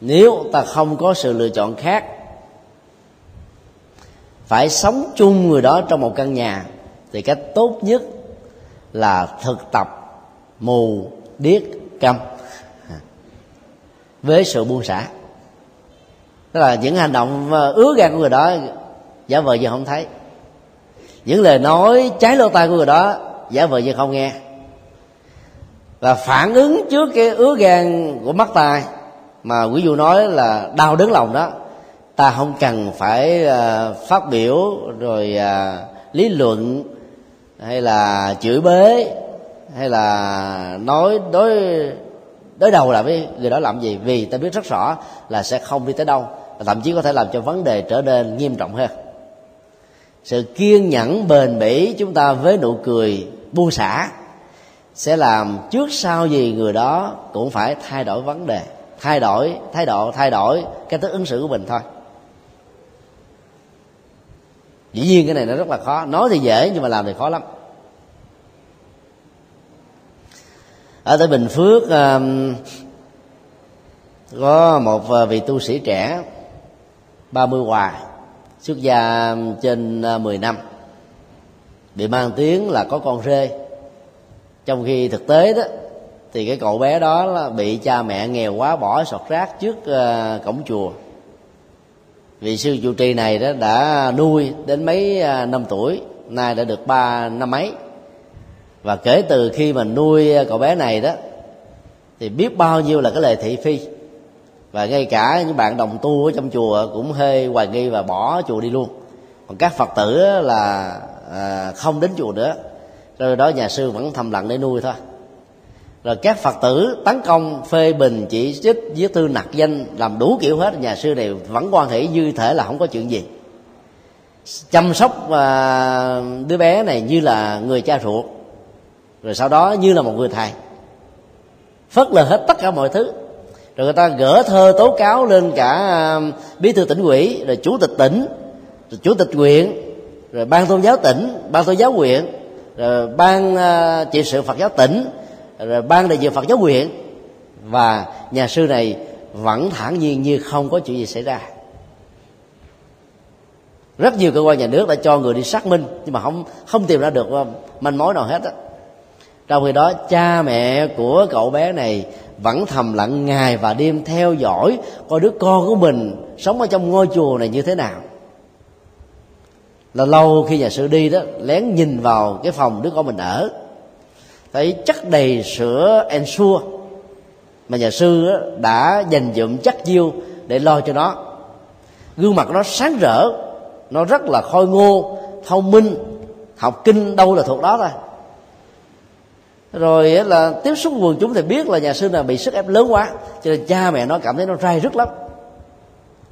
Nếu ta không có sự lựa chọn khác, phải sống chung người đó trong một căn nhà, thì cách tốt nhất là thực tập mù điếc câm với sự buông xả. Tức là những hành động ứa gan của người đó, giả vờ như không thấy. Những lời nói trái lỗ tai của người đó, giả vờ như không nghe. Và phản ứng trước cái ứa gan của mắt tai mà quý vị nói là đau đớn lòng đó. Ta không cần phải uh, phát biểu rồi uh, lý luận hay là chửi bới hay là nói đối đối đầu là với người đó làm gì. Vì ta biết rất rõ là sẽ không đi tới đâu và thậm chí có thể làm cho vấn đề trở nên nghiêm trọng hơn. Sự kiên nhẫn bền bỉ chúng ta với nụ cười buông xả sẽ làm trước sau gì người đó cũng phải thay đổi vấn đề thay đổi thái độ, thay đổi cái thức ứng xử của mình thôi. Dĩ nhiên cái này nó rất là khó. Nói thì dễ nhưng mà làm thì khó lắm. Ở tại bình phước um, có một à, vị tu sĩ trẻ 30 hoài, xuất gia um, trên à, 10 năm. Bị mang tiếng là có con rê. Trong khi thực tế đó thì cái cậu bé đó là bị cha mẹ nghèo quá bỏ sọt rác trước uh, cổng chùa. Vị sư trụ trì này đó đã nuôi đến mấy ờ, năm tuổi nay đã được ba năm mấy và kể từ khi mà nuôi cậu bé này đó thì biết bao nhiêu là cái lời thị phi. Và ngay cả những bạn đồng tu ở trong chùa cũng hơi hoài nghi và bỏ chùa đi luôn. Còn các phật tử là à, không đến chùa nữa. Rồi đó nhà sư vẫn thầm lặng để nuôi thôi rồi các phật tử tấn công, phê bình, chỉ trích, viết thư nặc danh, làm đủ kiểu hết, nhà sư này vẫn quan hệ như thể là không có chuyện gì. Chăm sóc à, đứa bé này như là người cha ruột. Rồi sau đó như là một người thầy. Phớt lờ hết tất cả mọi thứ. Rồi người ta gỡ thơ tố cáo lên cả à, bí thư tỉnh ủy, rồi chủ tịch tỉnh, rồi chủ tịch huyện, rồi ban tôn giáo tỉnh, ban tôn giáo huyện, rồi ban à, trị sự phật giáo tỉnh rồi ban đại diện phật giáo huyện và nhà sư này vẫn thản nhiên như không có chuyện gì xảy ra. Rất nhiều cơ quan nhà nước đã cho người đi xác minh, nhưng mà không không tìm ra được manh mối nào hết á. Trong khi đó, cha mẹ của cậu bé này vẫn thầm lặng ngày và đêm theo dõi coi đứa con của mình sống ở trong ngôi chùa này như thế nào. Là lâu khi nhà sư đi đó, lén nhìn vào cái phòng đứa con mình ở thấy chất đầy sữa ensure mà nhà sư đã dành dụm chất diêu để lo cho nó. Gương mặt nó sáng rỡ, nó rất là khôi ngô, thông minh. Học kinh đâu là thuộc đó thôi rồi là tiếp xúc quần chúng thì biết là nhà sư là bị sức ép lớn quá, cho nên cha mẹ nó cảm thấy nó rai rứt lắm.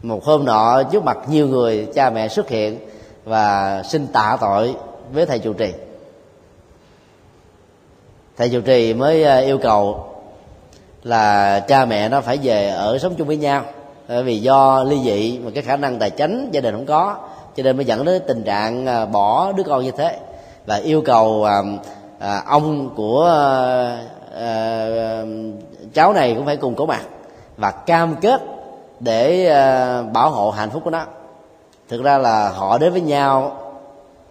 Một hôm nọ, trước mặt nhiều người, cha mẹ xuất hiện và xin tạ tội với thầy chủ trì thầy chủ trì mới ờ, yêu cầu là cha mẹ nó phải về ở sống chung với nhau. Bởi vì do ly dị mà cái khả năng tài chính gia đình không có cho nên mới dẫn đến tình trạng ờ, bỏ đứa con như thế. Và yêu cầu à, à, ông của à, cháu này cũng phải cùng có mặt và cam kết để à, bảo hộ hạnh phúc của nó. Thực ra là họ đến với nhau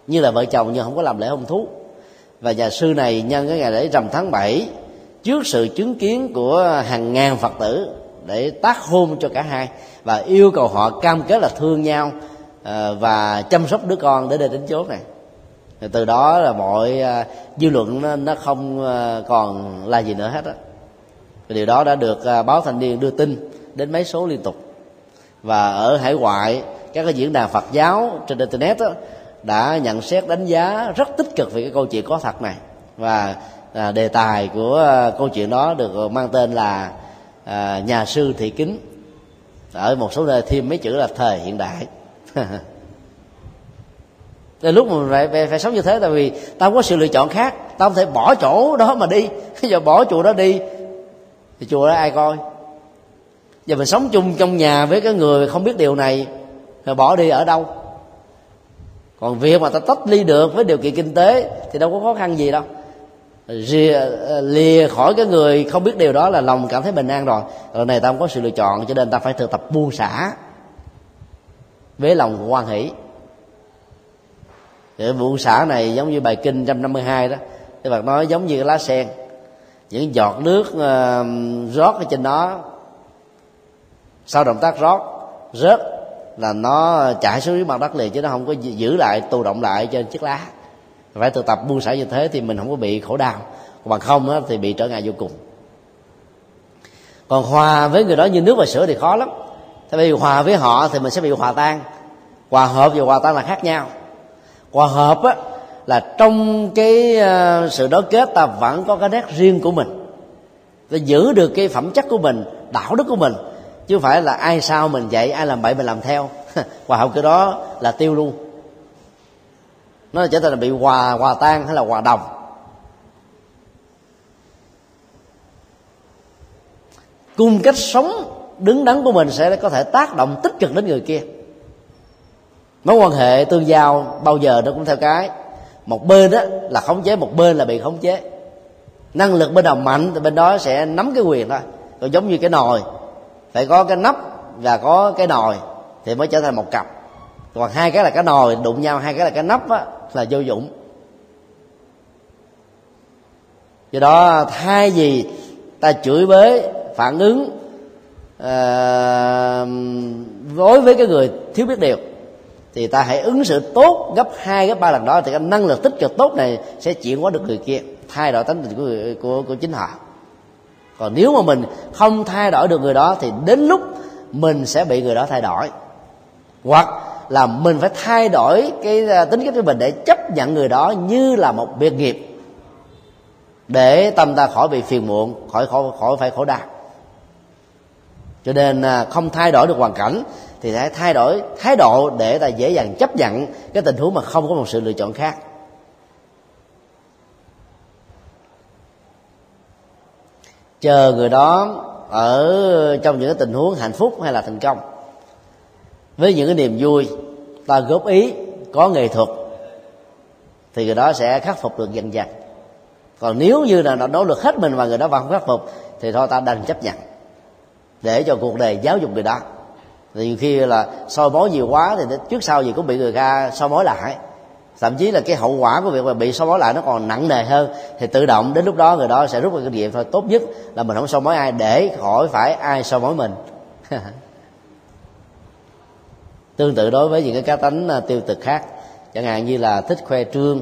như là vợ chồng nhưng không có làm lễ hôn thú và nhà sư này nhân cái ngày lễ rằm tháng 7 trước sự chứng kiến của hàng ngàn phật tử để tác hôn cho cả hai và yêu cầu họ cam kết là thương nhau ờ, và chăm sóc đứa con để đến đến chốt này. Từ đó là mọi ờ, dư luận nó, nó không ờ, còn là gì nữa hết á. Điều đó đã được báo thanh niên đưa tin đến mấy số liên tục. Và ở hải ngoại các cái diễn đàn Phật giáo trên internet đó, đã nhận xét đánh giá rất tích cực về cái câu chuyện có thật này. Và à, đề tài của à, câu chuyện đó được mang tên là à, nhà sư thị kính ở một số nơi thêm mấy chữ là thời hiện đại. Tới lúc mà phải, phải, phải sống như thế tại vì tao có sự lựa chọn khác tao không thể bỏ chỗ đó mà đi. Bây giờ bỏ chùa đó đi thì chùa đó ai coi? Giờ mình sống chung trong nhà với cái người không biết điều này rồi bỏ đi ở đâu? Còn việc mà ta tách ly được với điều kiện kinh tế thì đâu có khó khăn gì đâu. Rìa, ờ, lìa khỏi cái người không biết điều đó là lòng cảm thấy bình an rồi. Rồi này ta không có sự lựa chọn cho nên ta phải thực tập buông xả với lòng quan hỷ. Cái vụ xả này giống như bài kinh 152 đó. Đức Phật nói giống như cái lá sen. Những giọt nước uh, rót ở trên đó sau động tác rót rớt là nó chảy xuống dưới mặt đất liền chứ nó không có giữ lại tù động lại trên chiếc lá. Phải thực tập buông xả như thế thì mình không có bị khổ đau. Còn bằng không đó, thì bị trở ngại vô cùng. Còn hòa với người đó như nước và sữa thì khó lắm. Tại vì hòa với họ thì mình sẽ bị hòa tan. Hòa hợp và hòa tan là khác nhau. Hòa hợp á là trong cái ờ, sự đối kết ta vẫn có cái nét riêng của mình. Ta giữ được cái phẩm chất của mình đạo đức của mình chứ phải là ai sao mình dạy, ai làm bậy mình làm theo. Hòa hậu kiểu đó là tiêu luôn. Nó trở thành là bị hòa hòa tan hay là hòa đồng. Cung cách sống đứng đắn của mình sẽ có thể tác động tích cực đến người kia. Mối quan hệ tương giao bao giờ nó cũng theo cái. Một bên đó là khống chế, một bên là bị khống chế. Năng lực bên nào mạnh thì bên đó sẽ nắm cái quyền thôi. Còn giống như cái nồi phải có cái nắp và có cái nồi thì mới trở thành một cặp. Còn hai cái là cái nồi đụng nhau hai cái là cái nắp á, là vô dụng. Do đó thay vì ta chửi bới phản ứng uh, đối với cái người thiếu biết điều thì ta hãy ứng xử tốt gấp hai gấp ba lần đó thì cái năng lực tích cực tốt này sẽ chuyển hóa được người kia thay đổi tánh tình của người, của của chính họ còn nếu mà mình không thay đổi được người đó thì đến lúc mình sẽ bị người đó thay đổi. Hoặc là mình phải thay đổi cái à, tính cách của mình để chấp nhận người đó như là một biệt nghiệp. Để tâm ta khỏi bị phiền muộn khỏi khỏi, khỏi phải khổ đau. Cho nên à, không thay đổi được hoàn cảnh thì hãy thay đổi thái độ để ta dễ dàng chấp nhận cái tình huống mà không có một sự lựa chọn khác. Chờ người đó ở trong những cái tình huống hạnh phúc hay là thành công. Với những cái niềm vui, ta góp ý, có nghệ thuật, thì người đó sẽ khắc phục được dần dần. Còn nếu như là nó nỗ lực hết mình mà người đó vẫn không khắc phục, thì thôi ta đành chấp nhận. Để cho cuộc đời giáo dục người đó. Thì nhiều khi là soi mối nhiều quá thì trước sau gì cũng bị người ta soi mối lại thậm chí là cái hậu quả của việc mà bị soi mói lại nó còn nặng nề hơn, thì tự động đến lúc đó người đó sẽ rút ra kinh nghiệm thôi tốt nhất là mình không soi mói ai để khỏi phải ai soi mói mình. Tương tự đối với những cái cá tánh à, tiêu cực khác, chẳng hạn như là thích khoe trương,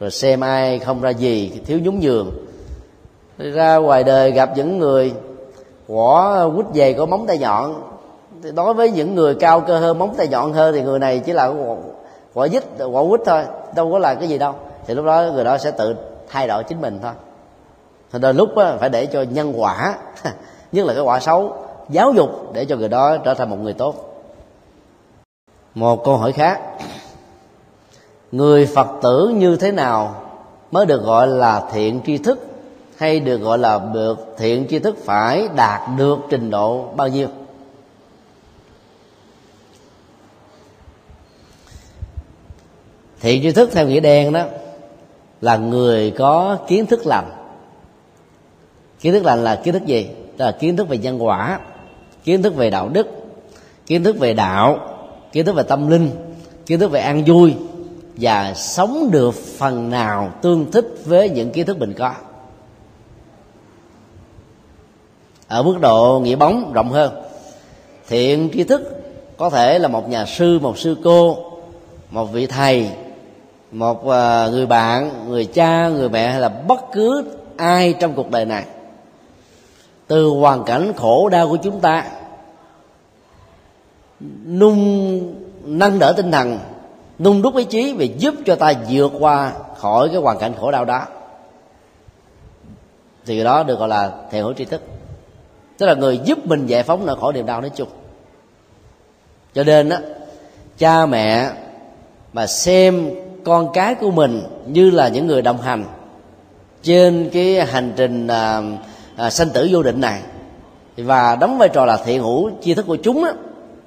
rồi xem ai không ra gì thiếu nhún nhường. Ra ngoài đời gặp những người quả quýt dày có móng tay nhọn, thì đối với những người cao cơ hơn, móng tay nhọn hơn thì người này chỉ là quả dít quả quýt thôi đâu có là cái gì đâu. Thì lúc đó người đó sẽ tự thay đổi chính mình thôi. Thì đôi lúc đó, phải để cho nhân quả nhất là cái quả xấu giáo dục để cho người đó trở thành một người tốt. Một câu hỏi khác. Người phật tử như thế nào mới được gọi là thiện tri thức hay được gọi là được thiện tri thức phải đạt được trình độ bao nhiêu? Thiện tri thức theo nghĩa đen đó là người có kiến thức lành. Kiến thức lành là kiến thức gì? Đó là kiến thức về nhân quả, kiến thức về đạo đức, kiến thức về đạo, kiến thức về tâm linh, kiến thức về an vui và sống được phần nào tương thích với những kiến thức mình có. Ở mức độ nghĩa bóng rộng hơn, thiện tri thức có thể là một nhà sư, một sư cô, một vị thầy một à, người bạn, người cha, người mẹ hay là bất cứ ai trong cuộc đời này, từ hoàn cảnh khổ đau của chúng ta, nung, nâng đỡ tinh thần, nung đúc ý chí và giúp cho ta vượt qua khỏi cái hoàn cảnh khổ đau đó, thì đó được gọi là thầy hữu tri thức. Tức là người giúp mình giải phóng nỗi khổ niềm đau nói chung. Cho nên á, cha mẹ mà xem con cái của mình như là những người đồng hành trên cái hành trình à, à, sanh tử vô định này. Và đóng vai trò là thiện hữu chi thức của chúng á,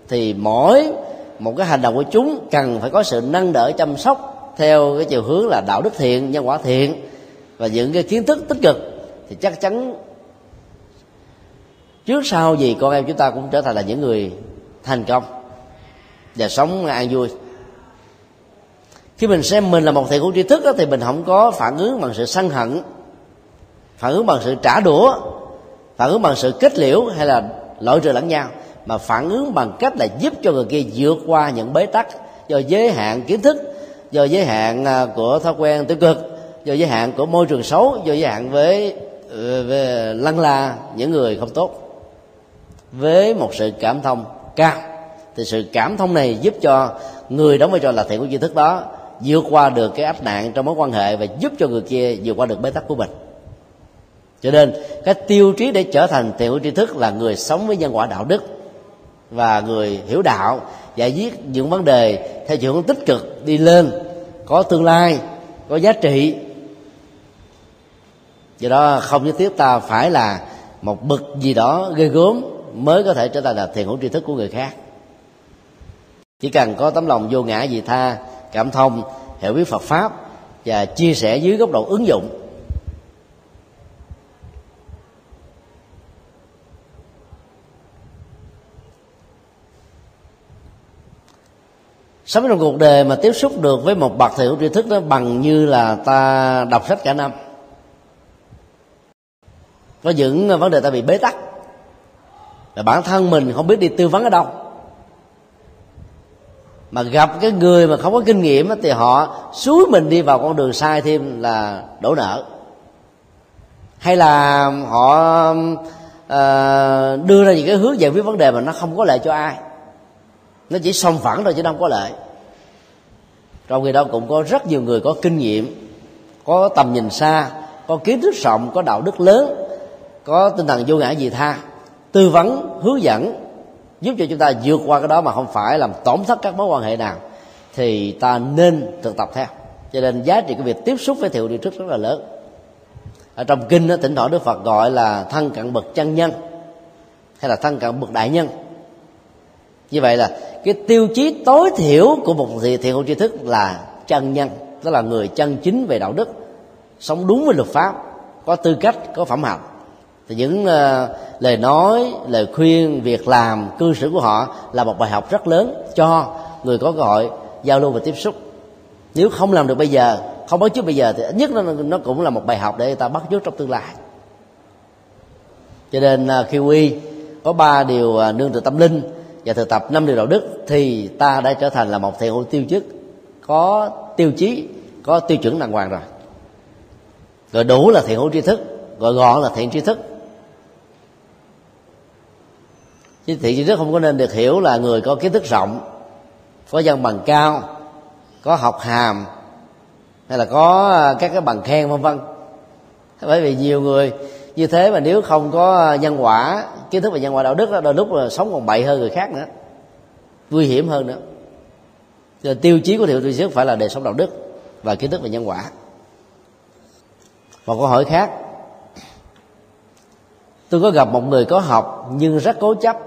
thì mỗi một cái hành động của chúng cần phải có sự nâng đỡ chăm sóc theo cái chiều hướng là đạo đức thiện nhân quả thiện và những cái kiến thức tích cực. Thì chắc chắn trước sau gì con em chúng ta cũng trở thành là những người thành công và sống an vui khi mình xem mình là một thầy của tri thức đó, thì mình không có phản ứng bằng sự sân hận phản ứng bằng sự trả đũa phản ứng bằng sự kết liễu hay là lỗi trừ lẫn nhau mà phản ứng bằng cách là giúp cho người kia vượt qua những bế tắc do giới hạn kiến thức do giới hạn à, của thói quen tiêu cực do giới hạn của môi trường xấu do giới hạn với, ờ, với lăng la những người không tốt. Với một sự cảm thông cao thì sự cảm thông này giúp cho người đóng vai trò là thiện của tri thức đó vượt qua được cái áp nạn trong mối quan hệ và giúp cho người kia vượt qua được bế tắc của mình. Cho nên, cái tiêu chí để trở thành thiện hữu tri thức là người sống với nhân quả đạo đức và người hiểu đạo, giải quyết những vấn đề theo chiều hướng tích cực, đi lên, có tương lai, có giá trị. Do đó không nhất thiết ta phải là một bậc gì đó ghê gớm mới có thể trở thành là thiền hữu tri thức của người khác. Chỉ cần có tấm lòng vô ngã vị tha cảm thông, hiểu biết phật pháp và chia sẻ dưới góc độ ứng dụng. Sống trong cuộc đời mà tiếp xúc được với một bậc thầy hữu tri thức đó bằng như là ta đọc sách cả năm. Có những vấn đề ta bị bế tắc. Là bản thân mình không biết đi tư vấn ở đâu mà gặp cái người mà không có kinh nghiệm thì họ suối mình đi vào con đường sai thêm là đổ nợ. Hay là họ uh, đưa ra những cái hướng giải quyết vấn đề mà nó không có lợi cho ai. Nó chỉ song phẳng thôi chứ không có lợi. Trong khi đó cũng có rất nhiều người có kinh nghiệm có tầm nhìn xa có kiến thức rộng có đạo đức lớn có tinh thần vô ngã gì tha tư vấn hướng dẫn giúp cho chúng ta vượt qua cái đó mà không phải làm tổn thất các mối quan hệ nào thì ta nên thực tập theo. Cho nên giá trị của việc tiếp xúc với thiệu đi trước rất là lớn. Ở trong kinh đó, thỉnh thoảng đức phật gọi là thân cận bậc chân nhân hay là thân cận bậc đại nhân. Như vậy là cái tiêu chí tối thiểu của một thiện thiện hữu tri thức là chân nhân tức là người chân chính về đạo đức sống đúng với luật pháp có tư cách có phẩm hạnh thì những uh, lời nói lời khuyên việc làm cư xử của họ là một bài học rất lớn cho người có cơ hội giao lưu và tiếp xúc. Nếu không làm được bây giờ không bắt chước bây giờ thì ít nhất nó, nó cũng là một bài học để người ta bắt chước trong tương lai. Cho nên uh, khi quy có ba điều uh, nương từ tâm linh và thực tập năm điều đạo đức thì ta đã trở thành là một thầy hữu tiêu chức có tiêu chí có tiêu chuẩn đàng hoàng rồi. Rồi đủ là thiện hữu tri thức gọi gọn là thiện tri thức. Chứ thiện tri thức không có nên được hiểu là người có kiến thức rộng có văn bằng cao có học hàm hay là có à, các cái bằng khen vân vân. Bởi vì nhiều người như thế mà nếu không có à, nhân quả kiến thức về nhân quả đạo đức đó, đôi lúc là sống còn bậy hơn người khác nữa nguy hiểm hơn nữa. Cho tiêu chí của thiệu tri thức phải là đời sống đạo đức và kiến thức về nhân quả. Một câu hỏi khác. Tôi có gặp một người có học nhưng rất cố chấp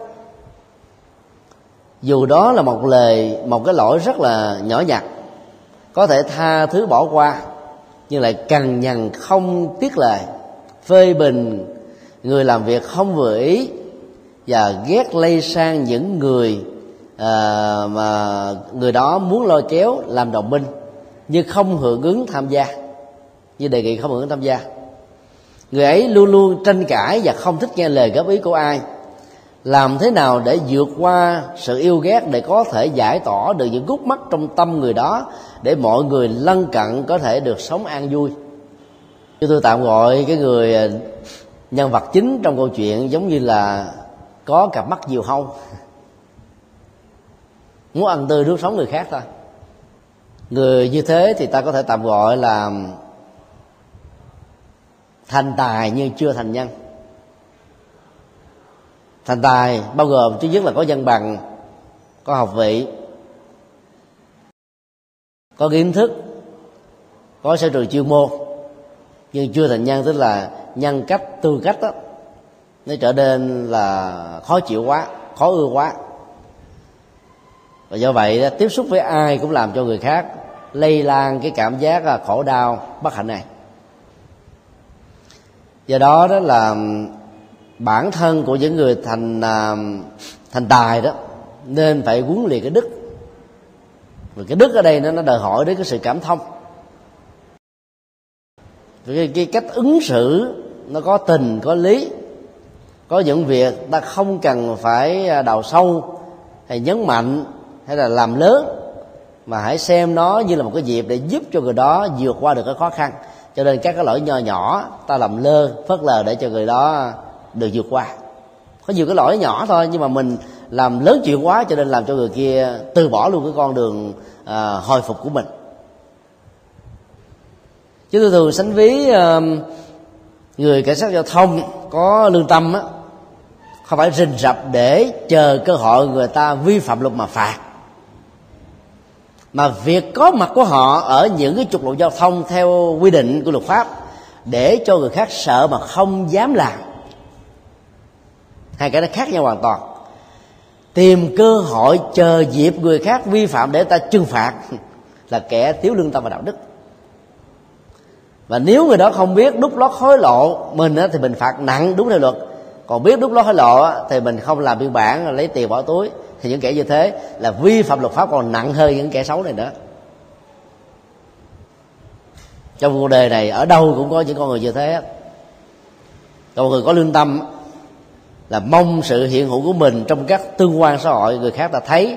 dù đó là một lời một cái lỗi rất là nhỏ nhặt có thể tha thứ bỏ qua nhưng lại cằn nhằn không tiếc lời phê bình người làm việc không vừa ý và ghét lây sang những người à, mà người đó muốn lôi kéo làm đồng minh nhưng không hưởng ứng tham gia như đề nghị không hưởng ứng tham gia. Người ấy luôn luôn tranh cãi và không thích nghe lời góp ý của ai làm thế nào để vượt qua sự yêu ghét để có thể giải tỏa được những gút mắt trong tâm người đó, để mọi người lân cận có thể được sống an vui? Như tôi tạm gọi cái người à, nhân vật chính trong câu chuyện giống như là có cặp mắt diều hâu. Muốn ăn tươi nước sống người khác thôi. Người như thế thì ta có thể tạm gọi là, thành tài nhưng chưa thành nhân thành tài, bao gồm thứ nhất là có văn bằng, có học vị, có kiến thức, có sở trường chuyên môn. Nhưng chưa thành nhân, tức là nhân cách, tư cách đó nó trở nên là khó chịu quá, khó ưa quá. Và do vậy tiếp xúc với ai cũng làm cho người khác lây lan cái cảm giác là khổ đau, bất hạnh này. Do đó đó là bản thân của những người thành à, thành tài đó nên phải huấn luyện cái đức. Và cái đức ở đây nó nó đòi hỏi đến cái sự cảm thông. Cái, cái cách ứng xử nó có tình có lý. Có những việc ta không cần phải à, đào sâu hay nhấn mạnh hay là làm lớn mà hãy xem nó như là một cái dịp để giúp cho người đó vượt qua được cái khó khăn. Cho nên các cái lỗi nho nhỏ ta làm lơ phớt lờ để cho người đó được vượt qua. Có nhiều cái lỗi nhỏ thôi nhưng mà mình làm lớn chuyện quá cho nên làm cho người kia từ bỏ luôn cái con đường à, hồi phục của mình. Chứ tôi thường sánh ví à, người cảnh sát giao thông có lương tâm á không phải rình rập để chờ cơ hội người ta vi phạm luật mà phạt. Mà việc có mặt của họ ở những cái trục lộ giao thông theo quy định của luật pháp để cho người khác sợ mà không dám làm hai cái nó khác nhau hoàn toàn. Tìm cơ hội chờ dịp người khác vi phạm để ta trừng phạt. Là kẻ thiếu lương tâm và đạo đức. Và nếu người đó không biết đút lót hối lộ mình thì mình phạt nặng đúng theo luật. Còn biết đút lót hối lộ thì mình không làm biên bản, lấy tiền bỏ túi. Thì những kẻ như thế là vi phạm luật pháp còn nặng hơn những kẻ xấu này nữa. Trong cuộc đời này, ở đâu cũng có những con người như thế con người có lương tâm là mong sự hiện hữu của mình trong các tương quan xã hội. Người khác ta thấy,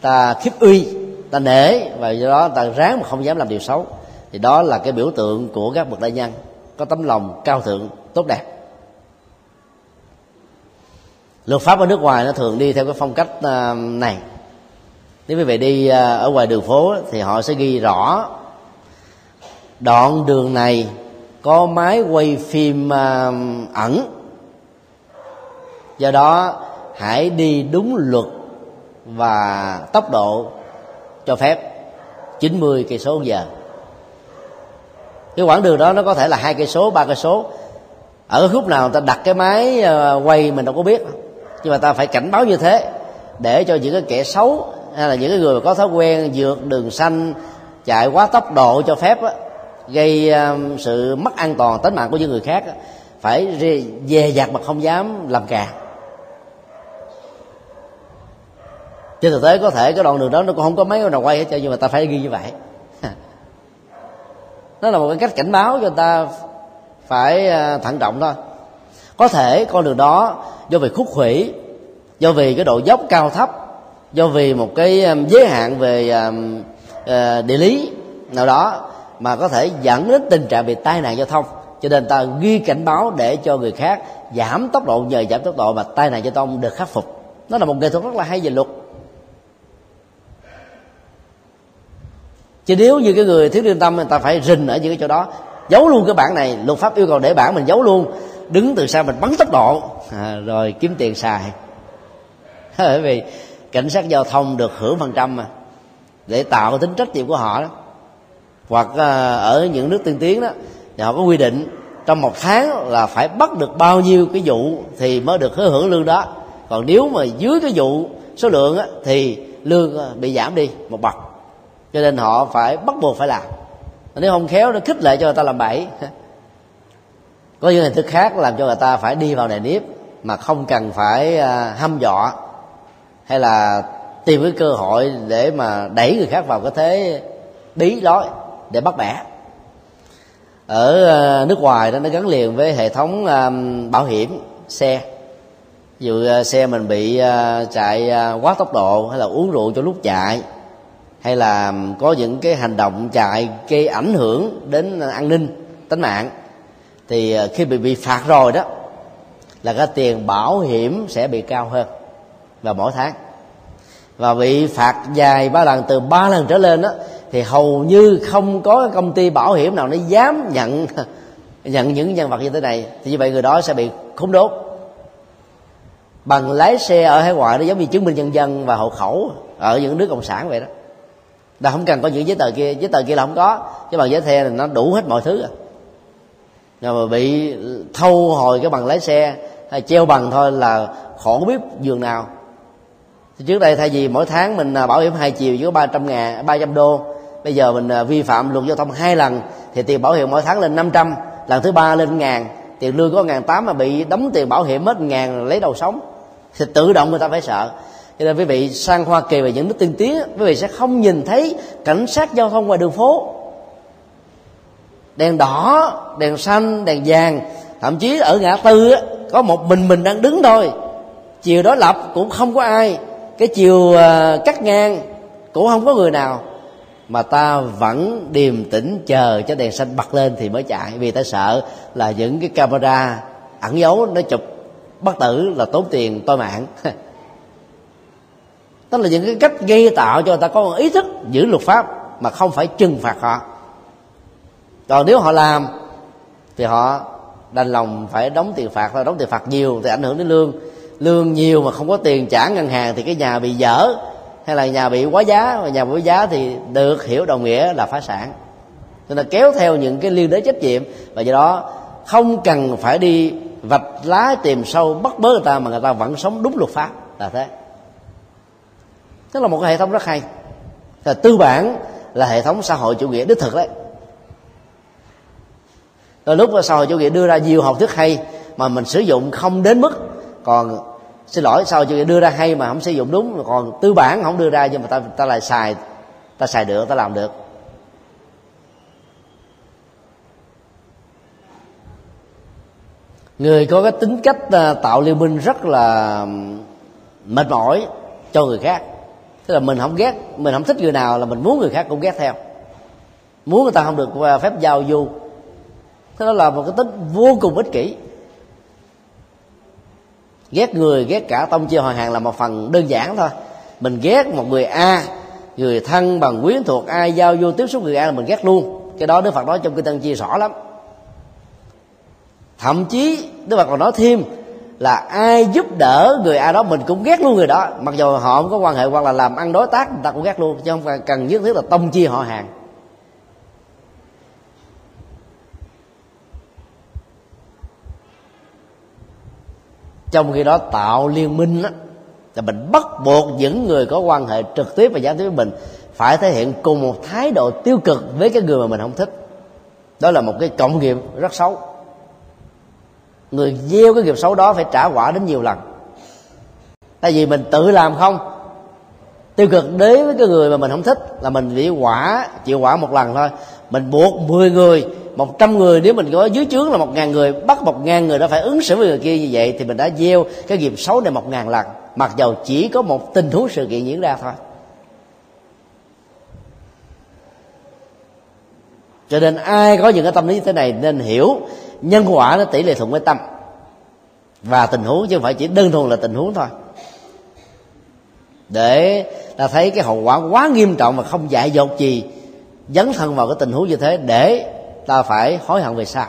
ta khiếp uy, ta nể và do đó ta ráng mà không dám làm điều xấu. Thì đó là cái biểu tượng của các bậc đại nhân, có tấm lòng cao thượng, tốt đẹp. Luật pháp ở nước ngoài nó thường đi theo cái phong cách à, này. Nếu quý vị đi à, ở ngoài đường phố thì họ sẽ ghi rõ, đoạn đường này có máy quay phim à, ẩn do đó hãy đi đúng luật và tốc độ cho phép. 90 cây số giờ. Cái quãng đường đó nó có thể là hai cây số ba cây số. Ở khúc nào người ta đặt cái máy ờ, quay mình đâu có biết. Nhưng mà ta phải cảnh báo như thế để cho những cái kẻ xấu hay là những cái người có thói quen vượt đường xanh chạy quá tốc độ cho phép á, gây sự mất an toàn tính mạng của những người khác á, phải dè dặt mà không dám làm càng trên thực tế có thể cái đoạn đường đó nó cũng không có mấy nào quay hết trơn, nhưng mà ta phải ghi như vậy. Nó là một cái cách cảnh báo cho ta phải à, thận trọng thôi. Có thể con đường đó, do vì khúc khủy do vì cái độ dốc cao thấp, do vì một cái à, giới hạn về à, địa lý nào đó, mà có thể dẫn đến tình trạng bị tai nạn giao thông. Cho nên ta ghi cảnh báo để cho người khác giảm tốc độ, nhờ giảm tốc độ mà tai nạn giao thông được khắc phục. Nó là một nghệ thuật rất là hay về luật. Chứ nếu như cái người thiếu lương tâm người ta phải rình ở những cái chỗ đó giấu luôn cái bản này luật pháp yêu cầu để bản mình giấu luôn đứng từ xa mình bắn tốc độ. À, rồi kiếm tiền xài. Bởi vì cảnh sát giao thông được hưởng phần trăm mà để tạo tính trách nhiệm của họ đó. Hoặc à, ở những nước tiên tiến đó thì họ có quy định trong một tháng là phải bắt được bao nhiêu cái vụ thì mới được hưởng lương đó. Còn nếu mà dưới cái vụ số lượng á, thì lương à, bị giảm đi một bậc cho nên họ phải bắt buộc phải làm. Nếu không khéo, nó khích lệ cho người ta làm bậy. Có những hình thức khác làm cho người ta phải đi vào nề nếp mà không cần phải à, hăm dọa hay là tìm cái cơ hội để mà đẩy người khác vào cái thế bí lối để bắt bẻ. Ở à, nước ngoài đó, nó gắn liền với hệ thống à, bảo hiểm xe. Ví dụ xe mình bị chạy quá tốc độ hay là uống rượu cho lúc chạy hay là có những cái hành động chạy gây ảnh hưởng đến an ninh, tính mạng, thì ờ, khi bị bị phạt rồi đó, là cái tiền bảo hiểm sẽ bị cao hơn vào mỗi tháng. Và bị phạt dài ba lần, từ ba lần trở lên đó, thì hầu như không có công ty bảo hiểm nào nó dám nhận nhận những nhân vật như thế này, thì như vậy người đó sẽ bị khốn đốt bằng lái xe ở hải ngoại nó giống như chứng minh nhân dân và hộ khẩu ở những nước cộng sản vậy đó là không cần có những giấy tờ kia, giấy tờ kia là không có. Cái bằng giấy xe là nó đủ hết mọi thứ à rồi mà bị thâu hồi cái bằng lái xe hay treo bằng thôi là khổ biết giường nào. Thì trước đây thay vì mỗi tháng mình à, bảo hiểm hai chiều chỉ có ba trăm ngàn, ba trăm đô, bây giờ mình à, vi phạm luật giao thông hai lần, thì tiền bảo hiểm mỗi tháng lên 500 lần thứ ba lên ngàn, tiền lương có ngàn tám mà bị đóng tiền bảo hiểm hết ngàn lấy đầu sống. Thì tự động người ta phải sợ cho nên quý vị sang hoa kỳ và những nước tiên tiến quý vị sẽ không nhìn thấy cảnh sát giao thông ngoài đường phố. Đèn đỏ, đèn xanh, đèn vàng. Thậm chí ở ngã tư có một mình mình đang đứng thôi. Chiều đối lập cũng không có ai. Cái chiều à, cắt ngang cũng không có người nào. Mà ta vẫn điềm tĩnh chờ cho đèn xanh bật lên thì mới chạy. Vì ta sợ là những cái camera ẩn giấu, nó chụp bất tử là tốn tiền tôi mạng. tức là những cái cách gây tạo cho người ta có một ý thức giữ luật pháp mà không phải trừng phạt họ. Còn nếu họ làm, thì họ đành lòng phải đóng tiền phạt thôi. Đóng tiền phạt nhiều thì ảnh hưởng đến lương. Lương nhiều mà không có tiền trả ngân hàng thì cái nhà bị dở hay là nhà bị quá giá. Và nhà bị quá giá thì được hiểu đồng nghĩa là phá sản. Cho nên kéo theo những cái liên đới trách nhiệm và do đó không cần phải đi vạch lá tìm sâu bắt bớ người ta mà người ta vẫn sống đúng luật pháp là thế tức là một cái hệ thống rất hay. Là tư bản là hệ thống xã hội chủ nghĩa đích thực đấy. Đôi lúc xã hội chủ nghĩa đưa ra nhiều học thuyết hay mà mình sử dụng không đến mức. Còn xin lỗi, xã hội chủ nghĩa đưa ra hay mà không sử dụng đúng. Còn tư bản không đưa ra nhưng mà ta ta lại xài, ta xài được, ta làm được. Người có cái tính cách à, tạo liên minh rất là mệt mỏi cho người khác tức là mình không ghét, mình không thích người nào là mình muốn người khác cũng ghét theo. Muốn người ta không được à, phép giao du. Thế đó là một cái tính vô cùng ích kỷ. Ghét người, ghét cả tông chia họ hàng là một phần đơn giản thôi. Mình ghét một người a, người thân bằng quyến thuộc ai giao du tiếp xúc người a là mình ghét luôn. Cái đó đức phật nói trong kinh tăng chia rõ lắm. Thậm chí đức phật còn nói thêm là ai giúp đỡ người ai đó mình cũng ghét luôn người đó. Mặc dù họ không có quan hệ hoặc là làm ăn đối tác, người ta cũng ghét luôn, chứ không cần nhất thiết là tông chia họ hàng. Trong khi đó, tạo liên minh á, là mình bắt buộc những người có quan hệ trực tiếp và gián tiếp với mình phải thể hiện cùng một thái độ tiêu cực với cái người mà mình không thích. Đó là một cái cộng nghiệp rất xấu người gieo cái nghiệp xấu đó phải trả quả đến nhiều lần. Tại vì mình tự làm không. Tiêu cực đến với cái người mà mình không thích là mình bị quả, chịu quả một lần thôi. Mình buộc 10 người, một trăm người, nếu mình có dưới trướng là một ngàn người, bắt một ngàn người đó phải ứng xử với người kia như vậy thì mình đã gieo cái nghiệp xấu này một ngàn lần. Mặc dầu chỉ có một tình huống sự kiện diễn ra thôi. Cho nên ai có những cái tâm lý như thế này nên hiểu nhân quả nó tỷ lệ thuận với tâm. Và tình huống chứ không phải chỉ đơn thuần là tình huống thôi. Để ta thấy cái hậu quả quá nghiêm trọng mà không dạy dột gì dấn thân vào cái tình huống như thế để ta phải hối hận về sau.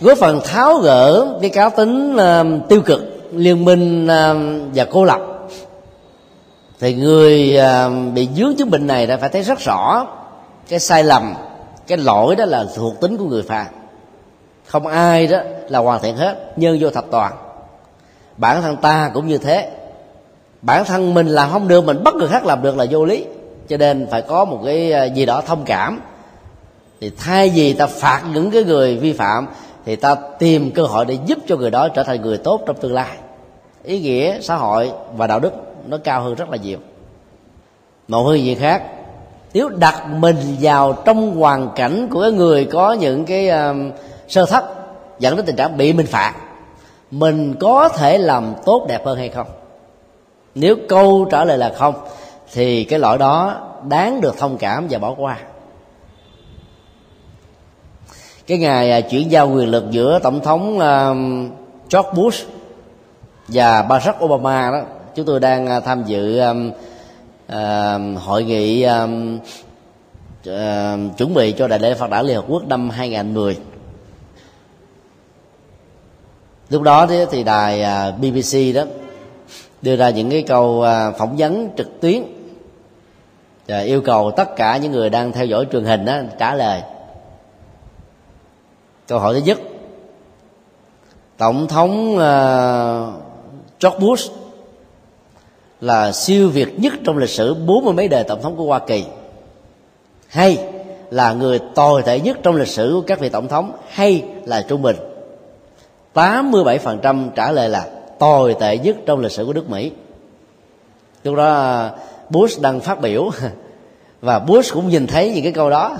Góp phần tháo gỡ cái cá tính uh, tiêu cực liên minh uh, và cô lập. Thì người uh, bị dướng chứng bệnh này đã phải thấy rất rõ cái sai lầm cái lỗi đó là thuộc tính của người phạm không ai đó là hoàn thiện hết nhân vô thập toàn. Bản thân ta cũng như thế. Bản thân mình làm không được mình bắt người khác làm được là vô lý. Cho nên phải có một cái à, gì đó thông cảm. Thì thay vì ta phạt những cái người vi phạm thì ta tìm cơ hội để giúp cho người đó trở thành người tốt trong tương lai. Ý nghĩa xã hội và đạo đức nó cao hơn rất là nhiều. Một hơn gì khác? Nếu đặt mình vào trong hoàn cảnh của cái người có những cái uh, sơ thất, dẫn đến tình trạng bị mình phạt. Mình có thể làm tốt đẹp hơn hay không? Nếu câu trả lời là không, thì cái lỗi đó đáng được thông cảm và bỏ qua. Cái ngày à, chuyển giao quyền lực giữa tổng thống à, George Bush và Barack Obama đó, chúng tôi đang à, tham dự hội nghị chuẩn bị cho đại lễ Phật đản Liên Hợp Quốc năm 2010 lúc đó thì đài à, BBC đó đưa ra những cái câu à, phỏng vấn trực tuyến và yêu cầu tất cả những người đang theo dõi truyền hình đó trả lời. Câu hỏi thứ nhất tổng thống uh, George Bush là siêu việt nhất trong lịch sử bốn mươi mấy đời tổng thống của Hoa Kỳ hay là người tồi tệ nhất trong lịch sử của các vị tổng thống hay là trung bình? 87% trả lời là tồi tệ nhất trong lịch sử của nước Mỹ. Lúc đó, Bush đang phát biểu, và Bush cũng nhìn thấy những cái câu đó.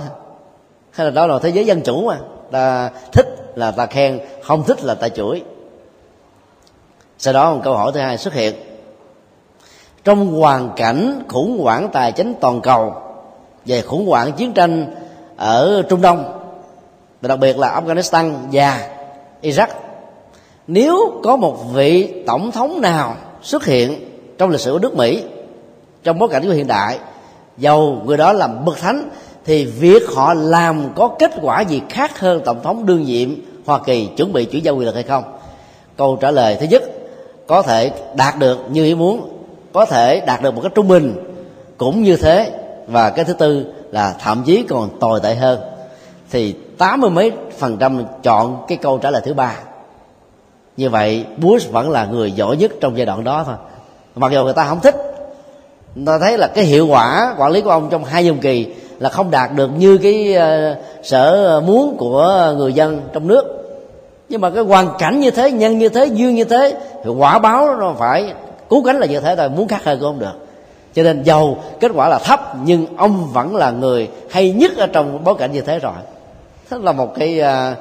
Hay là đó là thế giới dân chủ mà. Ta thích là ta khen, không thích là ta chửi. Sau đó một câu hỏi thứ hai xuất hiện. Trong hoàn cảnh khủng hoảng tài chính toàn cầu về khủng hoảng chiến tranh ở trung đông, và đặc biệt là afghanistan và iraq nếu có một vị tổng thống nào xuất hiện trong lịch sử của nước mỹ, trong bối cảnh của hiện đại, dầu người đó làm bậc thánh, thì việc họ làm có kết quả gì khác hơn tổng thống đương nhiệm hoa kỳ chuẩn bị chuyển giao quyền lực hay không? Câu trả lời thứ nhất, có thể đạt được như ý muốn, có thể đạt được một cái trung bình, cũng như thế. Và cái thứ tư là thậm chí còn tồi tệ hơn, thì tám mươi mấy phần trăm chọn cái câu trả lời thứ ba như vậy Bush vẫn là người giỏi nhất trong giai đoạn đó thôi. Mặc dù người ta không thích người ta thấy là cái hiệu quả quản lý của ông trong hai nhiệm kỳ là không đạt được như cái ờ, sở muốn của người dân trong nước. Nhưng mà cái hoàn cảnh như thế nhân như thế duyên như thế thì quả báo nó phải cứu cánh là như thế thôi muốn khác hơn cũng không được. Cho nên giàu kết quả là thấp nhưng ông vẫn là người hay nhất ở trong bối cảnh như thế rồi. Đó là một cái uh,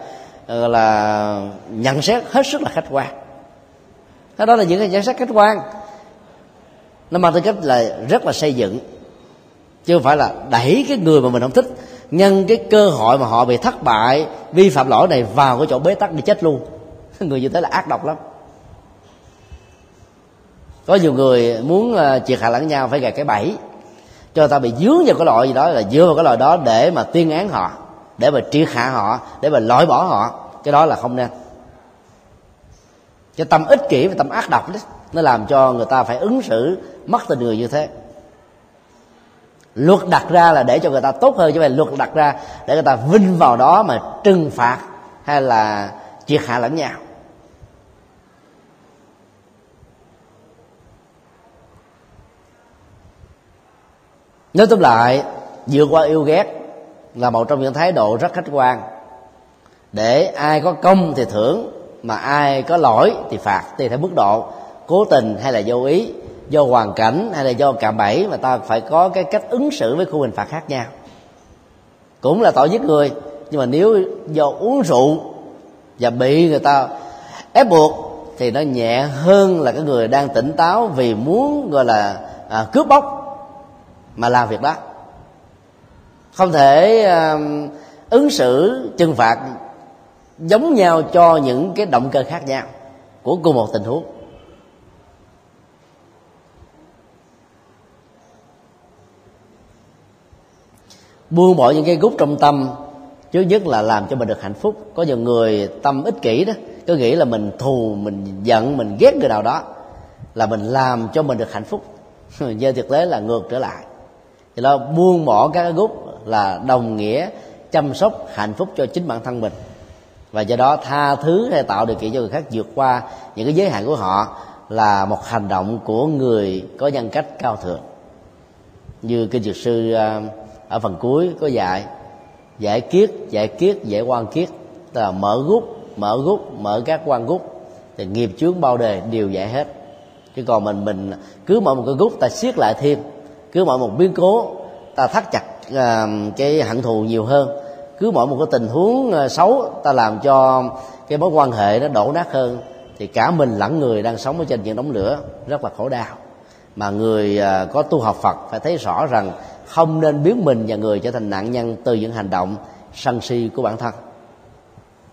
Ờ, là nhận xét hết sức là khách quan. Cái đó là những cái nhận xét khách quan. Nó mang tính cách là rất là xây dựng. Chứ không phải là đẩy cái người mà mình không thích, nhân cái cơ hội mà họ bị thất bại, vi phạm lỗi này vào cái chỗ bế tắc đi chết luôn. Người như thế là ác độc lắm. Có nhiều người muốn ờ, triệt hạ lẫn nhau phải gài cái bẫy, cho người ta bị dướng vào cái loại gì đó, là dựa vào cái loại đó để mà tuyên án họ để mà triệt hạ họ, để mà loại bỏ họ, cái đó là không nên. Cái tâm ích kỷ và tâm ác độc đó, nó làm cho người ta phải ứng xử mất tình người như thế. Luật đặt ra là để cho người ta tốt hơn, chứ phải luật đặt ra để người ta vinh vào đó mà trừng phạt hay là triệt hạ lẫn nhau. Nói tóm lại, vượt qua yêu ghét là một trong những thái độ rất khách quan. Để ai có công thì thưởng mà ai có lỗi thì phạt tùy theo mức độ cố tình hay là vô ý do hoàn cảnh hay là do cạm bẫy mà ta phải có cái cách ứng xử với khung hình phạt khác nhau. Cũng là tội giết người nhưng mà nếu do uống rượu và bị người ta ép buộc thì nó nhẹ hơn là cái người đang tỉnh táo vì muốn gọi là à, cướp bóc mà làm việc đó không thể uh, ứng xử trừng phạt giống nhau cho những cái động cơ khác nhau của cùng một tình huống. Buông bỏ những cái gút trong tâm trước nhất là làm cho mình được hạnh phúc. Có nhiều người tâm ích kỷ đó cứ nghĩ là mình thù mình giận mình ghét người nào đó là mình làm cho mình được hạnh phúc. Nhưng thực tế là ngược trở lại. Thì đó buông bỏ các gút là đồng nghĩa, chăm sóc, hạnh phúc cho chính bản thân mình. Và do đó tha thứ hay tạo điều kiện cho người khác vượt qua những cái giới hạn của họ là một hành động của người có nhân cách cao thượng. Như kinh dược sư à, ở phần cuối có dạy, giải kiết giải kiết, giải quan kiết. Tức là mở gút mở gút, mở các quan gút. Thì nghiệp chướng bao đề đều giải hết. Chứ còn mình mình cứ mở một cái gút ta siết lại thêm, cứ mọi một biến cố, ta thắt chặt À, cái hận thù nhiều hơn. Cứ mỗi một cái tình huống uh, xấu ta làm cho cái mối quan hệ nó đổ nát hơn thì cả mình lẫn người đang sống ở trên những đống lửa rất là khổ đau. Mà người uh, có tu học Phật phải thấy rõ rằng không nên biến mình và người trở thành nạn nhân từ những hành động sân si của bản thân.